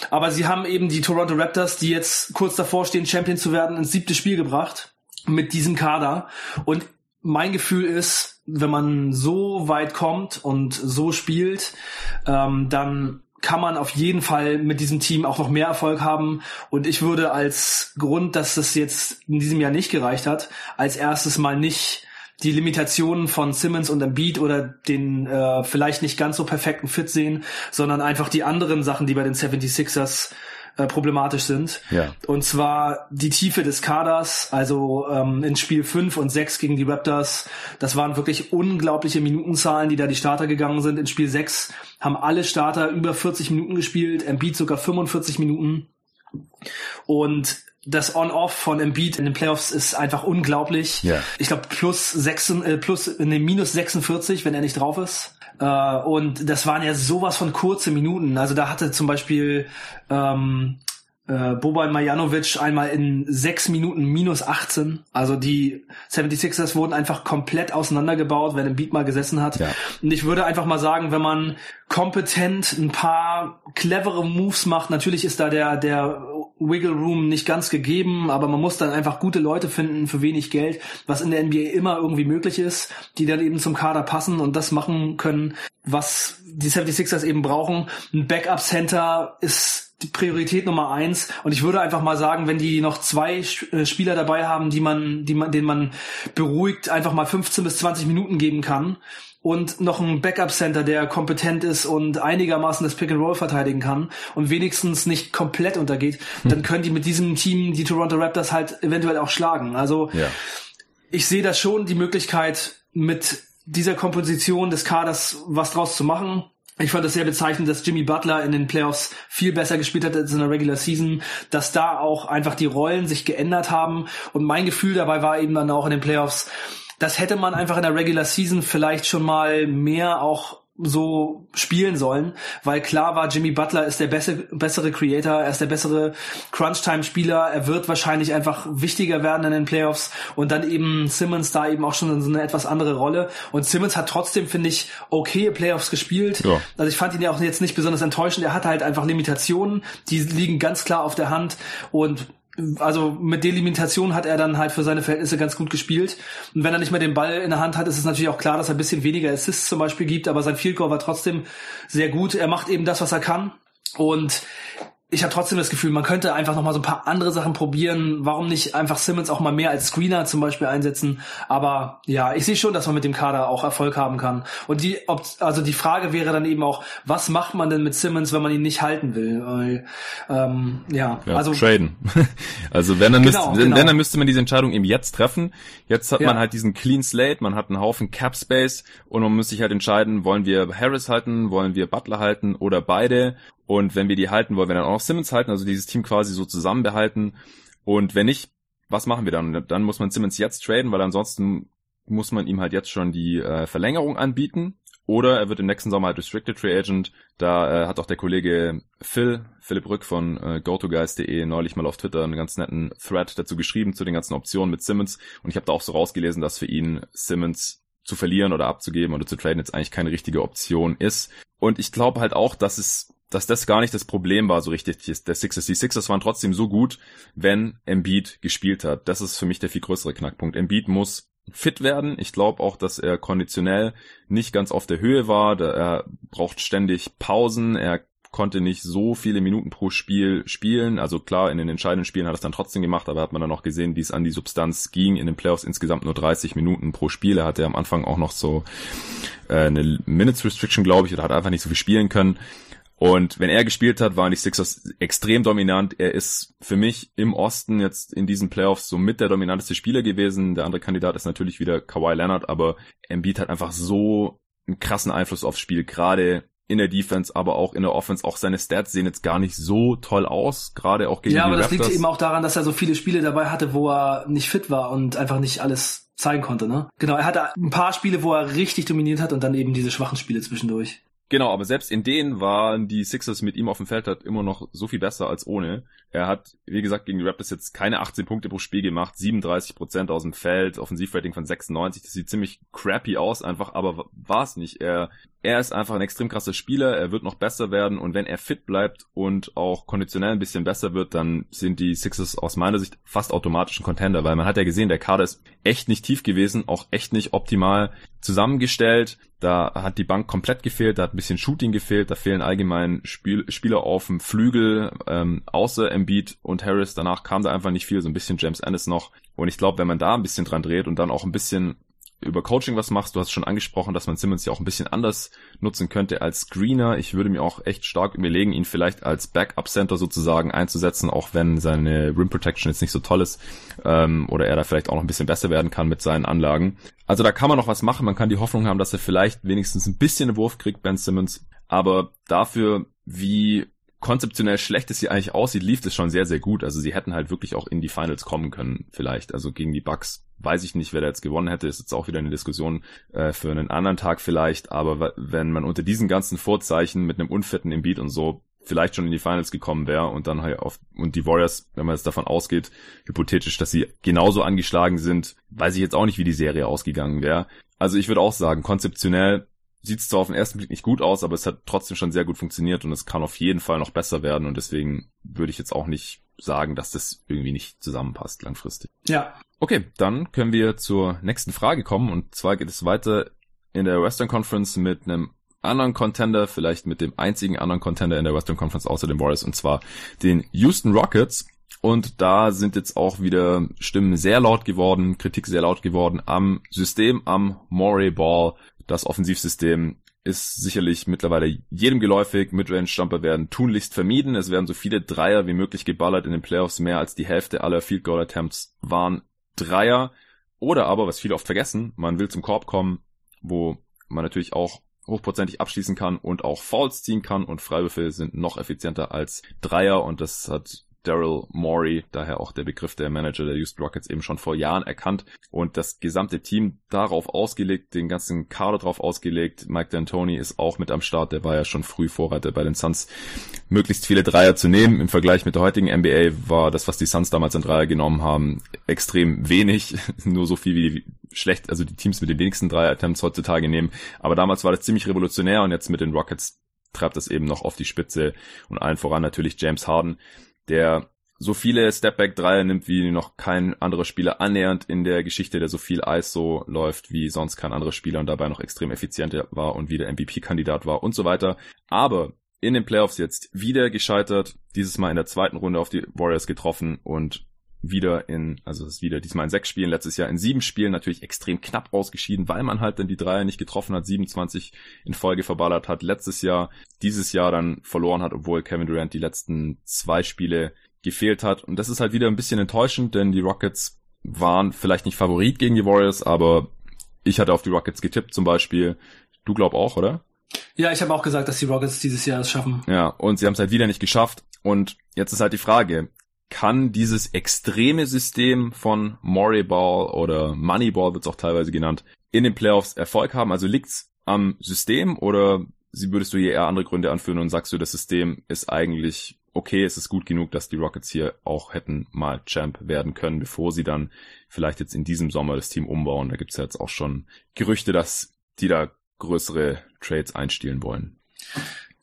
Aber sie haben eben die Toronto Raptors, die jetzt kurz davor stehen, Champion zu werden, ins siebte Spiel gebracht mit diesem Kader. Und mein Gefühl ist, wenn man so weit kommt und so spielt, ähm, dann kann man auf jeden Fall mit diesem Team auch noch mehr Erfolg haben. Und ich würde als Grund, dass das jetzt in diesem Jahr nicht gereicht hat, als erstes mal nicht die Limitationen von Simmons und Embiid oder den äh, vielleicht nicht ganz so perfekten Fit sehen, sondern einfach die anderen Sachen, die bei den 76ers äh, problematisch sind. Ja. Und zwar die Tiefe des Kaders, also ähm, in Spiel 5 und 6 gegen die Raptors, das waren wirklich unglaubliche Minutenzahlen, die da die Starter gegangen sind. In Spiel 6 haben alle Starter über 40 Minuten gespielt, Embiid sogar 45 Minuten. Und das On-Off von Embiid in den Playoffs ist einfach unglaublich. Ja. Ich glaube plus sechs, äh, plus nee, minus 46, wenn er nicht drauf ist. Äh, und das waren ja sowas von kurze Minuten. Also da hatte zum Beispiel ähm, äh, Boban Majanovic einmal in sechs Minuten minus 18. Also die 76ers wurden einfach komplett auseinandergebaut, wenn ein Beat mal gesessen hat. Ja. Und ich würde einfach mal sagen, wenn man kompetent ein paar clevere Moves macht, natürlich ist da der, der Wiggle Room nicht ganz gegeben, aber man muss dann einfach gute Leute finden für wenig Geld, was in der NBA immer irgendwie möglich ist, die dann eben zum Kader passen und das machen können, was die 76ers eben brauchen. Ein Backup Center ist die Priorität Nummer eins. Und ich würde einfach mal sagen, wenn die noch zwei äh, Spieler dabei haben, die man, die man, denen man beruhigt einfach mal 15 bis 20 Minuten geben kann und noch ein Backup Center, der kompetent ist und einigermaßen das Pick and Roll verteidigen kann und wenigstens nicht komplett untergeht, hm. dann können die mit diesem Team die Toronto Raptors halt eventuell auch schlagen. Also ja. ich sehe da schon die Möglichkeit mit dieser Komposition des Kaders was draus zu machen. Ich fand es sehr bezeichnend, dass Jimmy Butler in den Playoffs viel besser gespielt hat als in der Regular Season, dass da auch einfach die Rollen sich geändert haben. Und mein Gefühl dabei war eben dann auch in den Playoffs, das hätte man einfach in der Regular Season vielleicht schon mal mehr auch so spielen sollen, weil klar war, Jimmy Butler ist der bessere, bessere Creator, er ist der bessere Crunch-Time-Spieler, er wird wahrscheinlich einfach wichtiger werden in den Playoffs und dann eben Simmons da eben auch schon in so eine etwas andere Rolle und Simmons hat trotzdem, finde ich, okay Playoffs gespielt. Ja. Also ich fand ihn ja auch jetzt nicht besonders enttäuschend, er hatte halt einfach Limitationen, die liegen ganz klar auf der Hand und also mit Delimitation hat er dann halt für seine Verhältnisse ganz gut gespielt. Und wenn er nicht mehr den Ball in der Hand hat, ist es natürlich auch klar, dass er ein bisschen weniger Assists zum Beispiel gibt, aber sein Field Goal war trotzdem sehr gut. Er macht eben das, was er kann. Und ich habe trotzdem das Gefühl, man könnte einfach noch mal so ein paar andere Sachen probieren. Warum nicht einfach Simmons auch mal mehr als Screener zum Beispiel einsetzen? Aber ja, ich sehe schon, dass man mit dem Kader auch Erfolg haben kann. Und die, ob, also die Frage wäre dann eben auch, was macht man denn mit Simmons, wenn man ihn nicht halten will? Weil, ähm, ja, ja, also traden. also wenn dann genau, müsste, genau. wenn dann müsste man diese Entscheidung eben jetzt treffen. Jetzt hat ja. man halt diesen Clean Slate, man hat einen Haufen Cap Space und man muss sich halt entscheiden, wollen wir Harris halten, wollen wir Butler halten oder beide? Und wenn wir die halten, wollen wir dann auch noch Simmons halten, also dieses Team quasi so zusammen behalten. Und wenn nicht, was machen wir dann? Dann muss man Simmons jetzt traden, weil ansonsten muss man ihm halt jetzt schon die äh, Verlängerung anbieten. Oder er wird im nächsten Sommer halt Restricted Free Agent. Da äh, hat auch der Kollege Phil, Philipp Rück von äh, GoToGuys.de neulich mal auf Twitter einen ganz netten Thread dazu geschrieben zu den ganzen Optionen mit Simmons. Und ich habe da auch so rausgelesen, dass für ihn Simmons zu verlieren oder abzugeben oder zu traden jetzt eigentlich keine richtige Option ist. Und ich glaube halt auch, dass es dass das gar nicht das Problem war so richtig der Sixers. Die Sixers waren trotzdem so gut, wenn Embiid gespielt hat. Das ist für mich der viel größere Knackpunkt. Embiid muss fit werden. Ich glaube auch, dass er konditionell nicht ganz auf der Höhe war. Er braucht ständig Pausen. Er konnte nicht so viele Minuten pro Spiel spielen. Also klar, in den entscheidenden Spielen hat er es dann trotzdem gemacht, aber hat man dann auch gesehen, wie es an die Substanz ging. In den Playoffs insgesamt nur 30 Minuten pro Spiel. Er hatte am Anfang auch noch so äh, eine Minutes Restriction, glaube ich, oder hat einfach nicht so viel spielen können. Und wenn er gespielt hat, waren die Sixers extrem dominant. Er ist für mich im Osten jetzt in diesen Playoffs so mit der dominanteste Spieler gewesen. Der andere Kandidat ist natürlich wieder Kawhi Leonard, aber Embiid hat einfach so einen krassen Einfluss aufs Spiel, gerade in der Defense, aber auch in der Offense. Auch seine Stats sehen jetzt gar nicht so toll aus, gerade auch gegen ja, die aber das liegt eben auch daran, dass er so viele Spiele dabei hatte, wo er nicht fit war und einfach nicht alles zeigen konnte, ne? Genau, er hatte ein paar Spiele, wo er richtig dominiert hat und dann eben diese schwachen Spiele zwischendurch. Genau, aber selbst in denen waren die Sixers mit ihm auf dem Feld halt immer noch so viel besser als ohne. Er hat, wie gesagt, gegen die Raptors jetzt keine 18 Punkte pro Spiel gemacht, 37 Prozent aus dem Feld, Offensivrating von 96. Das sieht ziemlich crappy aus einfach, aber war es nicht. Er, er ist einfach ein extrem krasser Spieler. Er wird noch besser werden und wenn er fit bleibt und auch konditionell ein bisschen besser wird, dann sind die Sixers aus meiner Sicht fast automatisch ein Contender, weil man hat ja gesehen, der Kader ist echt nicht tief gewesen, auch echt nicht optimal zusammengestellt. Da hat die Bank komplett gefehlt, da hat ein bisschen Shooting gefehlt, da fehlen allgemein Spiel Spieler auf dem Flügel, ähm, außer Embiid und Harris. Danach kam da einfach nicht viel, so ein bisschen James Ennis noch. Und ich glaube, wenn man da ein bisschen dran dreht und dann auch ein bisschen über Coaching was machst. Du hast schon angesprochen, dass man Simmons ja auch ein bisschen anders nutzen könnte als Screener. Ich würde mir auch echt stark überlegen, ihn vielleicht als Backup-Center sozusagen einzusetzen, auch wenn seine Rim Protection jetzt nicht so toll ist ähm, oder er da vielleicht auch noch ein bisschen besser werden kann mit seinen Anlagen. Also da kann man noch was machen. Man kann die Hoffnung haben, dass er vielleicht wenigstens ein bisschen einen Wurf kriegt, Ben Simmons. Aber dafür, wie konzeptionell schlecht es hier eigentlich aussieht, lief es schon sehr, sehr gut. Also sie hätten halt wirklich auch in die Finals kommen können, vielleicht. Also gegen die Bucks weiß ich nicht, wer da jetzt gewonnen hätte. Ist jetzt auch wieder eine Diskussion äh, für einen anderen Tag vielleicht. Aber wenn man unter diesen ganzen Vorzeichen mit einem unfitten Embiid und so vielleicht schon in die Finals gekommen wäre und dann halt auf und die Warriors, wenn man jetzt davon ausgeht, hypothetisch, dass sie genauso angeschlagen sind, weiß ich jetzt auch nicht, wie die Serie ausgegangen wäre. Also ich würde auch sagen, konzeptionell sieht es zwar auf den ersten Blick nicht gut aus, aber es hat trotzdem schon sehr gut funktioniert und es kann auf jeden Fall noch besser werden und deswegen würde ich jetzt auch nicht sagen, dass das irgendwie nicht zusammenpasst langfristig. Ja. Okay, dann können wir zur nächsten Frage kommen und zwar geht es weiter in der Western Conference mit einem anderen Contender, vielleicht mit dem einzigen anderen Contender in der Western Conference außer den Warriors und zwar den Houston Rockets. Und da sind jetzt auch wieder Stimmen sehr laut geworden, Kritik sehr laut geworden am System, am Morey Ball, das Offensivsystem ist sicherlich mittlerweile jedem geläufig. Midrange-Jumper werden tunlichst vermieden. Es werden so viele Dreier wie möglich geballert in den Playoffs. Mehr als die Hälfte aller Field Goal Attempts waren Dreier. Oder aber, was viele oft vergessen, man will zum Korb kommen, wo man natürlich auch hochprozentig abschließen kann und auch Fouls ziehen kann und Freiwürfe sind noch effizienter als Dreier und das hat Daryl Morey, daher auch der Begriff der Manager der Houston Rockets eben schon vor Jahren erkannt und das gesamte Team darauf ausgelegt, den ganzen Kader darauf ausgelegt. Mike D'Antoni ist auch mit am Start, der war ja schon früh Vorreiter bei den Suns, möglichst viele Dreier zu nehmen. Im Vergleich mit der heutigen NBA war das, was die Suns damals an Dreier genommen haben, extrem wenig, nur so viel wie schlecht, also die Teams mit den wenigsten Dreier-Attempts heutzutage nehmen. Aber damals war das ziemlich revolutionär und jetzt mit den Rockets treibt das eben noch auf die Spitze und allen voran natürlich James Harden, der so viele Stepback-Dreier nimmt wie noch kein anderer Spieler annähernd in der Geschichte, der so viel ISO läuft wie sonst kein anderer Spieler und dabei noch extrem effizient war und wieder MVP-Kandidat war und so weiter. Aber in den Playoffs jetzt wieder gescheitert, dieses Mal in der zweiten Runde auf die Warriors getroffen und wieder in, also es ist wieder diesmal in sechs Spielen, letztes Jahr in sieben Spielen natürlich extrem knapp ausgeschieden, weil man halt dann die Dreier nicht getroffen hat, 27 in Folge verballert hat, letztes Jahr, dieses Jahr dann verloren hat, obwohl Kevin Durant die letzten zwei Spiele gefehlt hat. Und das ist halt wieder ein bisschen enttäuschend, denn die Rockets waren vielleicht nicht Favorit gegen die Warriors, aber ich hatte auf die Rockets getippt zum Beispiel. Du glaub auch, oder? Ja, ich habe auch gesagt, dass die Rockets dieses Jahr es schaffen. Ja, und sie haben es halt wieder nicht geschafft. Und jetzt ist halt die Frage, kann dieses extreme System von Moneyball oder Moneyball wird es auch teilweise genannt, in den Playoffs Erfolg haben? Also liegt's am System oder würdest du hier eher andere Gründe anführen und sagst du, das System ist eigentlich okay, es ist gut genug, dass die Rockets hier auch hätten mal Champ werden können, bevor sie dann vielleicht jetzt in diesem Sommer das Team umbauen. Da gibt's ja jetzt auch schon Gerüchte, dass die da größere Trades einstielen wollen.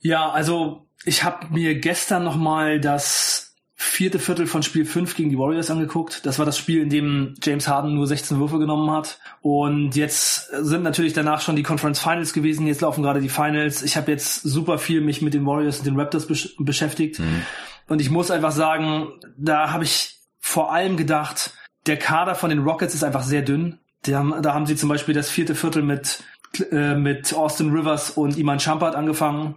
Ja, also ich habe mir gestern nochmal das vierte Viertel von Spiel 5 gegen die Warriors angeguckt. Das war das Spiel, in dem James Harden nur 16 Würfe genommen hat. Und jetzt sind natürlich danach schon die Conference Finals gewesen. Jetzt laufen gerade die Finals. Ich habe jetzt super viel mich mit den Warriors und den Raptors besch beschäftigt. Mhm. Und ich muss einfach sagen, da habe ich vor allem gedacht, der Kader von den Rockets ist einfach sehr dünn. Haben, da haben sie zum Beispiel das vierte Viertel mit, äh, mit Austin Rivers und Iman Champard angefangen.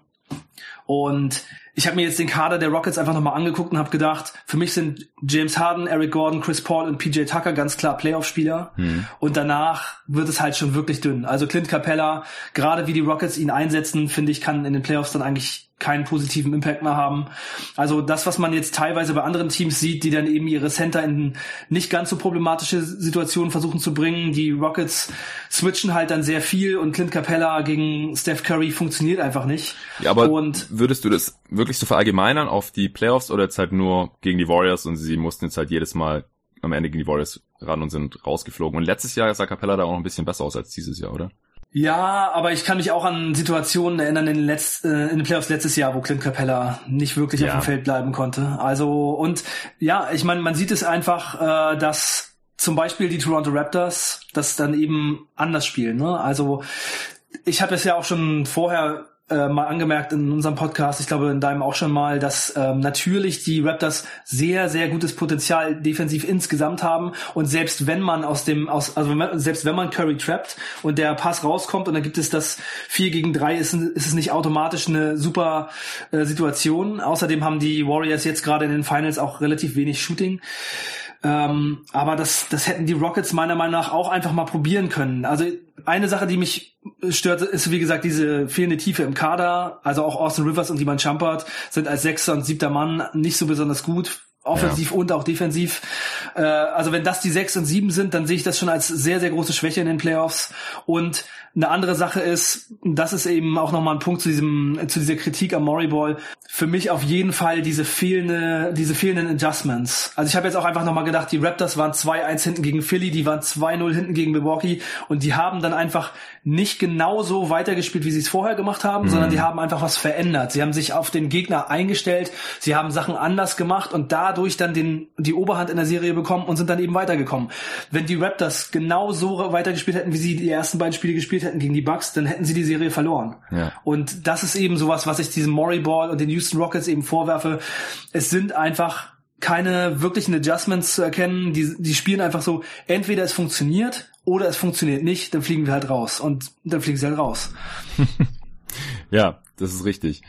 Und ich habe mir jetzt den Kader der Rockets einfach nochmal angeguckt und habe gedacht, für mich sind James Harden, Eric Gordon, Chris Paul und PJ Tucker ganz klar Playoff-Spieler. Mhm. Und danach wird es halt schon wirklich dünn. Also Clint Capella, gerade wie die Rockets ihn einsetzen, finde ich, kann in den Playoffs dann eigentlich keinen positiven Impact mehr haben. Also das, was man jetzt teilweise bei anderen Teams sieht, die dann eben ihre Center in nicht ganz so problematische Situationen versuchen zu bringen. Die Rockets switchen halt dann sehr viel und Clint Capella gegen Steph Curry funktioniert einfach nicht. Ja, aber und würdest du das wirklich so verallgemeinern auf die Playoffs oder jetzt halt nur gegen die Warriors und sie mussten jetzt halt jedes Mal am Ende gegen die Warriors ran und sind rausgeflogen. Und letztes Jahr sah Capella da auch noch ein bisschen besser aus als dieses Jahr, oder? Ja, aber ich kann mich auch an Situationen erinnern in den, Letz-, äh, in den Playoffs letztes Jahr, wo Clint Capella nicht wirklich ja. auf dem Feld bleiben konnte. Also und ja, ich meine, man sieht es einfach, äh, dass zum Beispiel die Toronto Raptors das dann eben anders spielen. Ne? Also ich habe es ja auch schon vorher äh, mal angemerkt in unserem Podcast, ich glaube in deinem auch schon mal, dass ähm, natürlich die Raptors sehr, sehr gutes Potenzial defensiv insgesamt haben und selbst wenn man aus dem, aus, also selbst wenn man Curry trappt und der Pass rauskommt und dann gibt es das 4 gegen 3, ist, ist es nicht automatisch eine super äh, Situation. Außerdem haben die Warriors jetzt gerade in den Finals auch relativ wenig Shooting. Ähm, aber das, das hätten die Rockets meiner Meinung nach auch einfach mal probieren können. Also eine Sache, die mich stört, ist wie gesagt diese fehlende Tiefe im Kader. Also auch Austin Rivers und Iman Champert sind als sechster und siebter Mann nicht so besonders gut offensiv ja. und auch defensiv. Äh, also wenn das die sechs und sieben sind, dann sehe ich das schon als sehr, sehr große Schwäche in den Playoffs. Und eine andere Sache ist, das ist eben auch nochmal ein Punkt zu diesem, zu dieser Kritik am Murray Ball. Für mich auf jeden Fall diese fehlende, diese fehlenden Adjustments. Also ich habe jetzt auch einfach nochmal gedacht, die Raptors waren 2-1 hinten gegen Philly, die waren 2-0 hinten gegen Milwaukee und die haben dann einfach nicht genauso weitergespielt, wie sie es vorher gemacht haben, mhm. sondern die haben einfach was verändert. Sie haben sich auf den Gegner eingestellt, sie haben Sachen anders gemacht und dadurch dann den, die Oberhand in der Serie bekommen und sind dann eben weitergekommen. Wenn die Raptors genau so weitergespielt hätten, wie sie die ersten beiden Spiele gespielt hätten gegen die Bucks, dann hätten sie die Serie verloren. Ja. Und das ist eben sowas, was ich diesem Maury Ball und den Houston Rockets eben vorwerfe. Es sind einfach keine wirklichen Adjustments zu erkennen. Die, die spielen einfach so, entweder es funktioniert oder es funktioniert nicht, dann fliegen wir halt raus. Und dann fliegen sie halt raus. ja, das ist richtig.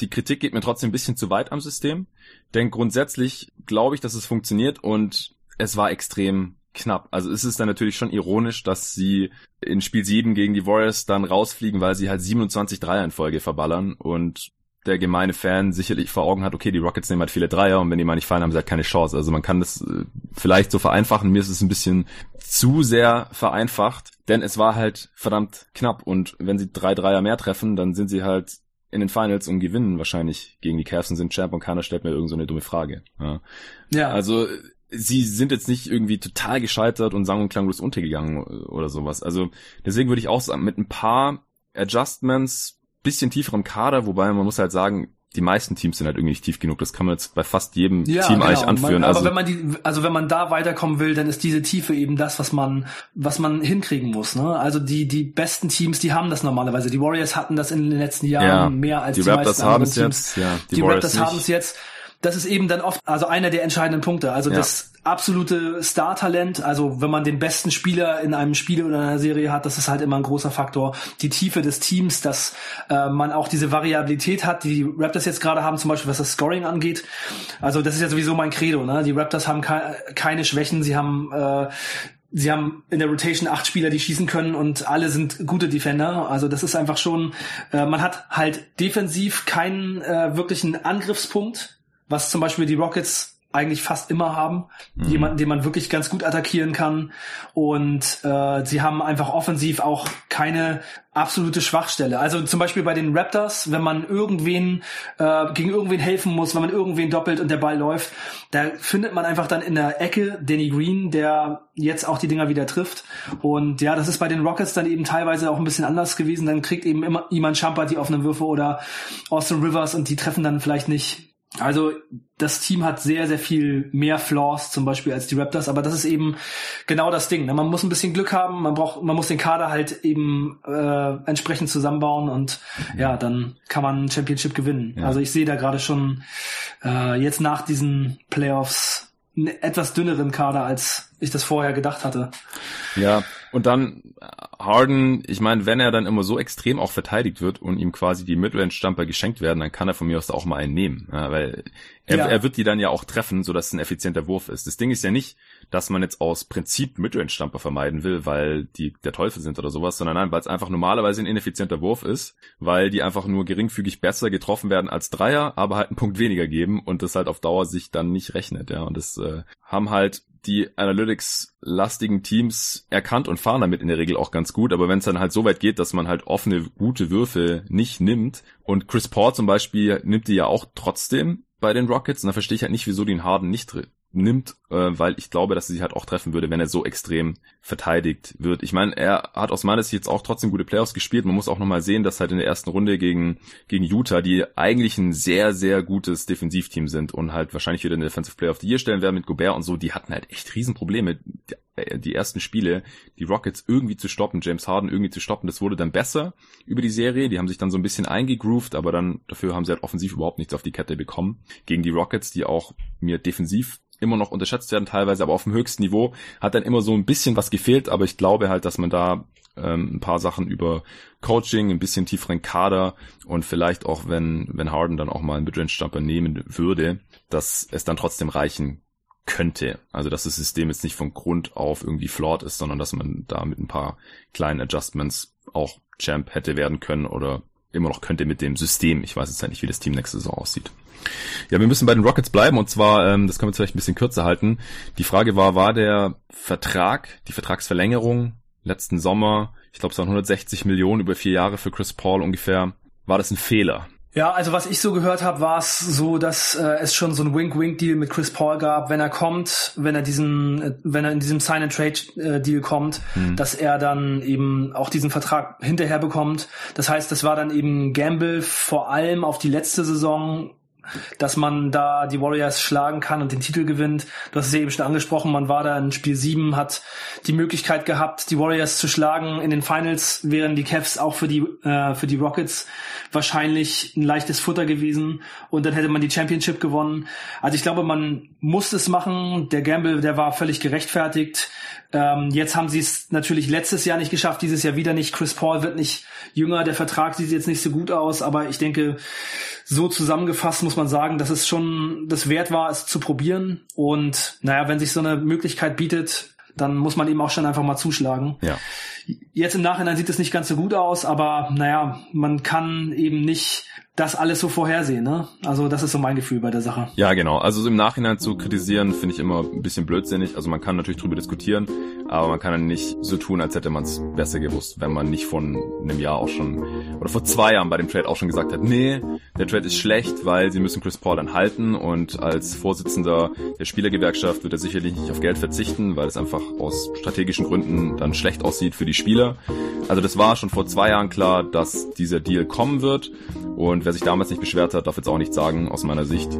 Die Kritik geht mir trotzdem ein bisschen zu weit am System. Denn grundsätzlich glaube ich, dass es funktioniert und es war extrem knapp. Also es ist dann natürlich schon ironisch, dass sie in Spiel 7 gegen die Warriors dann rausfliegen, weil sie halt 27 Dreier in Folge verballern und der gemeine Fan sicherlich vor Augen hat, okay, die Rockets nehmen halt viele Dreier und wenn die mal nicht fallen, haben sie halt keine Chance. Also man kann das äh, vielleicht so vereinfachen. Mir ist es ein bisschen zu sehr vereinfacht, denn es war halt verdammt knapp und wenn sie drei Dreier mehr treffen, dann sind sie halt in den Finals und gewinnen wahrscheinlich gegen die Cavs und sind Champ und keiner stellt mir irgend so eine dumme Frage. Ja. ja. Also sie sind jetzt nicht irgendwie total gescheitert und sang- und klanglos untergegangen oder sowas. Also deswegen würde ich auch sagen, mit ein paar Adjustments, bisschen tieferem Kader, wobei man muss halt sagen, die meisten Teams sind halt irgendwie nicht tief genug. Das kann man jetzt bei fast jedem ja, Team genau. eigentlich anführen. Man, aber also, wenn man die, also wenn man da weiterkommen will, dann ist diese Tiefe eben das, was man, was man hinkriegen muss. Ne? Also die die besten Teams, die haben das normalerweise. Die Warriors hatten das in den letzten Jahren ja, mehr als die, die Raptors meisten haben es jetzt. Ja, die, die Raptors haben es jetzt das ist eben dann oft also einer der entscheidenden Punkte. Also ja. das absolute Star-Talent, also wenn man den besten Spieler in einem Spiel oder einer Serie hat, das ist halt immer ein großer Faktor. Die Tiefe des Teams, dass äh, man auch diese Variabilität hat, die die Raptors jetzt gerade haben, zum Beispiel was das Scoring angeht. Also das ist ja sowieso mein Credo. Ne? Die Raptors haben ke keine Schwächen, sie haben äh, Sie haben in der Rotation acht Spieler, die schießen können und alle sind gute Defender. Also das ist einfach schon, äh, man hat halt defensiv keinen äh, wirklichen Angriffspunkt was zum Beispiel die Rockets eigentlich fast immer haben. Mhm. Jemanden, den man wirklich ganz gut attackieren kann. Und äh, sie haben einfach offensiv auch keine absolute Schwachstelle. Also zum Beispiel bei den Raptors, wenn man irgendwen äh, gegen irgendwen helfen muss, wenn man irgendwen doppelt und der Ball läuft, da findet man einfach dann in der Ecke Danny Green, der jetzt auch die Dinger wieder trifft. Und ja, das ist bei den Rockets dann eben teilweise auch ein bisschen anders gewesen. Dann kriegt eben immer Iman Champa die offenen Würfe oder Austin Rivers und die treffen dann vielleicht nicht also das Team hat sehr, sehr viel mehr Flaws zum Beispiel als die Raptors, aber das ist eben genau das Ding. Ne? Man muss ein bisschen Glück haben, man braucht, man muss den Kader halt eben äh, entsprechend zusammenbauen und ja, dann kann man ein Championship gewinnen. Ja. Also ich sehe da gerade schon äh, jetzt nach diesen Playoffs einen etwas dünneren Kader, als ich das vorher gedacht hatte. Ja, und dann Harden, ich meine, wenn er dann immer so extrem auch verteidigt wird und ihm quasi die Midrange-Jumper geschenkt werden, dann kann er von mir aus da auch mal einen nehmen. Ja, weil er, ja. er wird die dann ja auch treffen, sodass es ein effizienter Wurf ist. Das Ding ist ja nicht, dass man jetzt aus Prinzip Midrange-Jumper vermeiden will, weil die der Teufel sind oder sowas, sondern nein, weil es einfach normalerweise ein ineffizienter Wurf ist, weil die einfach nur geringfügig besser getroffen werden als Dreier, aber halt einen Punkt weniger geben und das halt auf Dauer sich dann nicht rechnet. Ja, und das äh, haben halt die Analytics-lastigen Teams erkannt und fahren damit in der Regel auch ganz gut. Aber wenn es dann halt so weit geht, dass man halt offene, gute Würfe nicht nimmt und Chris Paul zum Beispiel nimmt die ja auch trotzdem bei den Rockets, und da verstehe ich halt nicht, wieso den Harden nicht nimmt, äh, weil ich glaube, dass er sich halt auch treffen würde, wenn er so extrem verteidigt wird. Ich meine, er hat aus meiner Sicht jetzt auch trotzdem gute Playoffs gespielt. Man muss auch nochmal sehen, dass halt in der ersten Runde gegen, gegen Utah, die eigentlich ein sehr, sehr gutes Defensivteam sind und halt wahrscheinlich wieder eine Defensive Player of the Year stellen werden mit Gobert und so, die hatten halt echt Riesenprobleme, die, die ersten Spiele, die Rockets irgendwie zu stoppen, James Harden irgendwie zu stoppen. Das wurde dann besser über die Serie. Die haben sich dann so ein bisschen eingegroovt, aber dann dafür haben sie halt offensiv überhaupt nichts auf die Kette bekommen. Gegen die Rockets, die auch mir defensiv immer noch unterschätzt werden teilweise, aber auf dem höchsten Niveau hat dann immer so ein bisschen was gefehlt, aber ich glaube halt, dass man da ähm, ein paar Sachen über Coaching, ein bisschen tieferen Kader und vielleicht auch, wenn, wenn Harden dann auch mal einen Midrange-Jumper nehmen würde, dass es dann trotzdem reichen könnte. Also dass das System jetzt nicht von Grund auf irgendwie flawed ist, sondern dass man da mit ein paar kleinen Adjustments auch Champ hätte werden können oder immer noch könnte mit dem System. Ich weiß jetzt halt nicht, wie das Team nächste Saison aussieht. Ja, wir müssen bei den Rockets bleiben und zwar, ähm, das können wir jetzt vielleicht ein bisschen kürzer halten. Die Frage war, war der Vertrag, die Vertragsverlängerung letzten Sommer, ich glaube es waren 160 Millionen über vier Jahre für Chris Paul ungefähr, war das ein Fehler? Ja, also was ich so gehört habe, war es so, dass äh, es schon so ein Wink-Wink-Deal mit Chris Paul gab, wenn er kommt, wenn er diesen, äh, wenn er in diesem Sign-and-Trade-Deal kommt, hm. dass er dann eben auch diesen Vertrag hinterher bekommt. Das heißt, das war dann eben Gamble vor allem auf die letzte Saison dass man da die Warriors schlagen kann und den Titel gewinnt. Du hast es eben schon angesprochen, man war da in Spiel 7, hat die Möglichkeit gehabt, die Warriors zu schlagen. In den Finals wären die Cavs auch für die, äh, für die Rockets wahrscheinlich ein leichtes Futter gewesen und dann hätte man die Championship gewonnen. Also ich glaube, man muss es machen. Der Gamble, der war völlig gerechtfertigt. Ähm, jetzt haben sie es natürlich letztes Jahr nicht geschafft, dieses Jahr wieder nicht. Chris Paul wird nicht jünger, der Vertrag sieht jetzt nicht so gut aus, aber ich denke, so zusammengefasst muss man sagen, dass es schon das wert war, es zu probieren. Und naja, wenn sich so eine Möglichkeit bietet, dann muss man eben auch schon einfach mal zuschlagen. Ja. Jetzt im Nachhinein sieht es nicht ganz so gut aus, aber naja, man kann eben nicht das alles so vorhersehen. Ne? Also das ist so mein Gefühl bei der Sache. Ja, genau. Also im Nachhinein zu kritisieren, finde ich immer ein bisschen blödsinnig. Also man kann natürlich drüber diskutieren, aber man kann dann nicht so tun, als hätte man es besser gewusst, wenn man nicht von einem Jahr auch schon oder vor zwei Jahren bei dem Trade auch schon gesagt hat, nee, der Trade ist schlecht, weil sie müssen Chris Paul dann halten und als Vorsitzender der Spielergewerkschaft wird er sicherlich nicht auf Geld verzichten, weil es einfach aus strategischen Gründen dann schlecht aussieht für die Spieler. Also das war schon vor zwei Jahren klar, dass dieser Deal kommen wird und wer sich damals nicht beschwert hat, darf jetzt auch nicht sagen, aus meiner Sicht.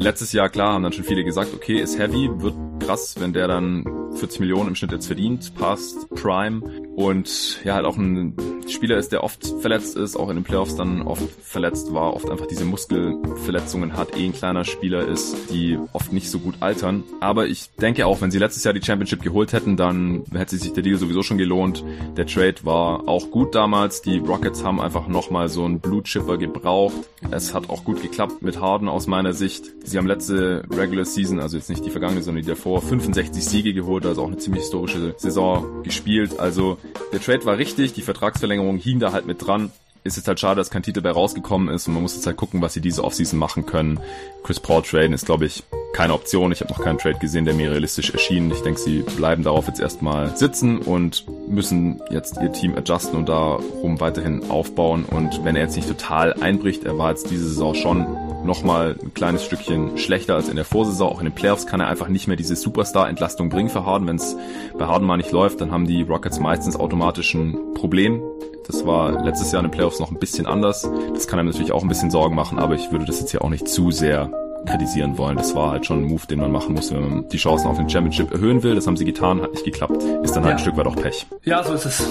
Letztes Jahr, klar, haben dann schon viele gesagt, okay, ist heavy, wird krass, wenn der dann 40 Millionen im Schnitt jetzt verdient, passt, Prime und ja, halt auch ein Spieler ist, der oft verletzt ist, auch in den Playoffs dann oft verletzt war, oft einfach diese Muskelverletzungen hat, eh ein kleiner Spieler ist, die oft nicht so gut altern. Aber ich denke auch, wenn sie letztes Jahr die Championship geholt hätten, dann hätte sich der Deal sowieso schon gelohnt. Der Trade war auch gut damals. Die Rockets haben einfach nochmal so einen Blue Chipper gebraucht. Es hat auch gut geklappt mit Harden aus meiner Sicht. Sie haben letzte Regular Season, also jetzt nicht die vergangene, sondern die davor, 65 Siege geholt, also auch eine ziemlich historische Saison gespielt. Also der Trade war richtig, die Vertragsverlängerung hing da halt mit dran. Ist jetzt halt schade, dass kein Titel bei rausgekommen ist und man muss jetzt halt gucken, was sie diese Offseason machen können. Chris Paul traden ist, glaube ich, keine Option. Ich habe noch keinen Trade gesehen, der mir realistisch erschien. Ich denke, sie bleiben darauf jetzt erstmal sitzen und müssen jetzt ihr Team adjusten und darum weiterhin aufbauen. Und wenn er jetzt nicht total einbricht, er war jetzt diese Saison schon nochmal ein kleines Stückchen schlechter als in der Vorsaison. Auch in den Playoffs kann er einfach nicht mehr diese Superstar-Entlastung bringen für Harden. Wenn es bei Harden mal nicht läuft, dann haben die Rockets meistens automatisch ein Problem. Das war letztes Jahr in den Playoffs noch ein bisschen anders. Das kann einem natürlich auch ein bisschen Sorgen machen, aber ich würde das jetzt hier auch nicht zu sehr kritisieren wollen. Das war halt schon ein Move, den man machen muss, wenn man die Chancen auf den Championship erhöhen will. Das haben sie getan, hat nicht geklappt. Ist dann halt ja. ein Stück weit auch Pech. Ja, so ist es.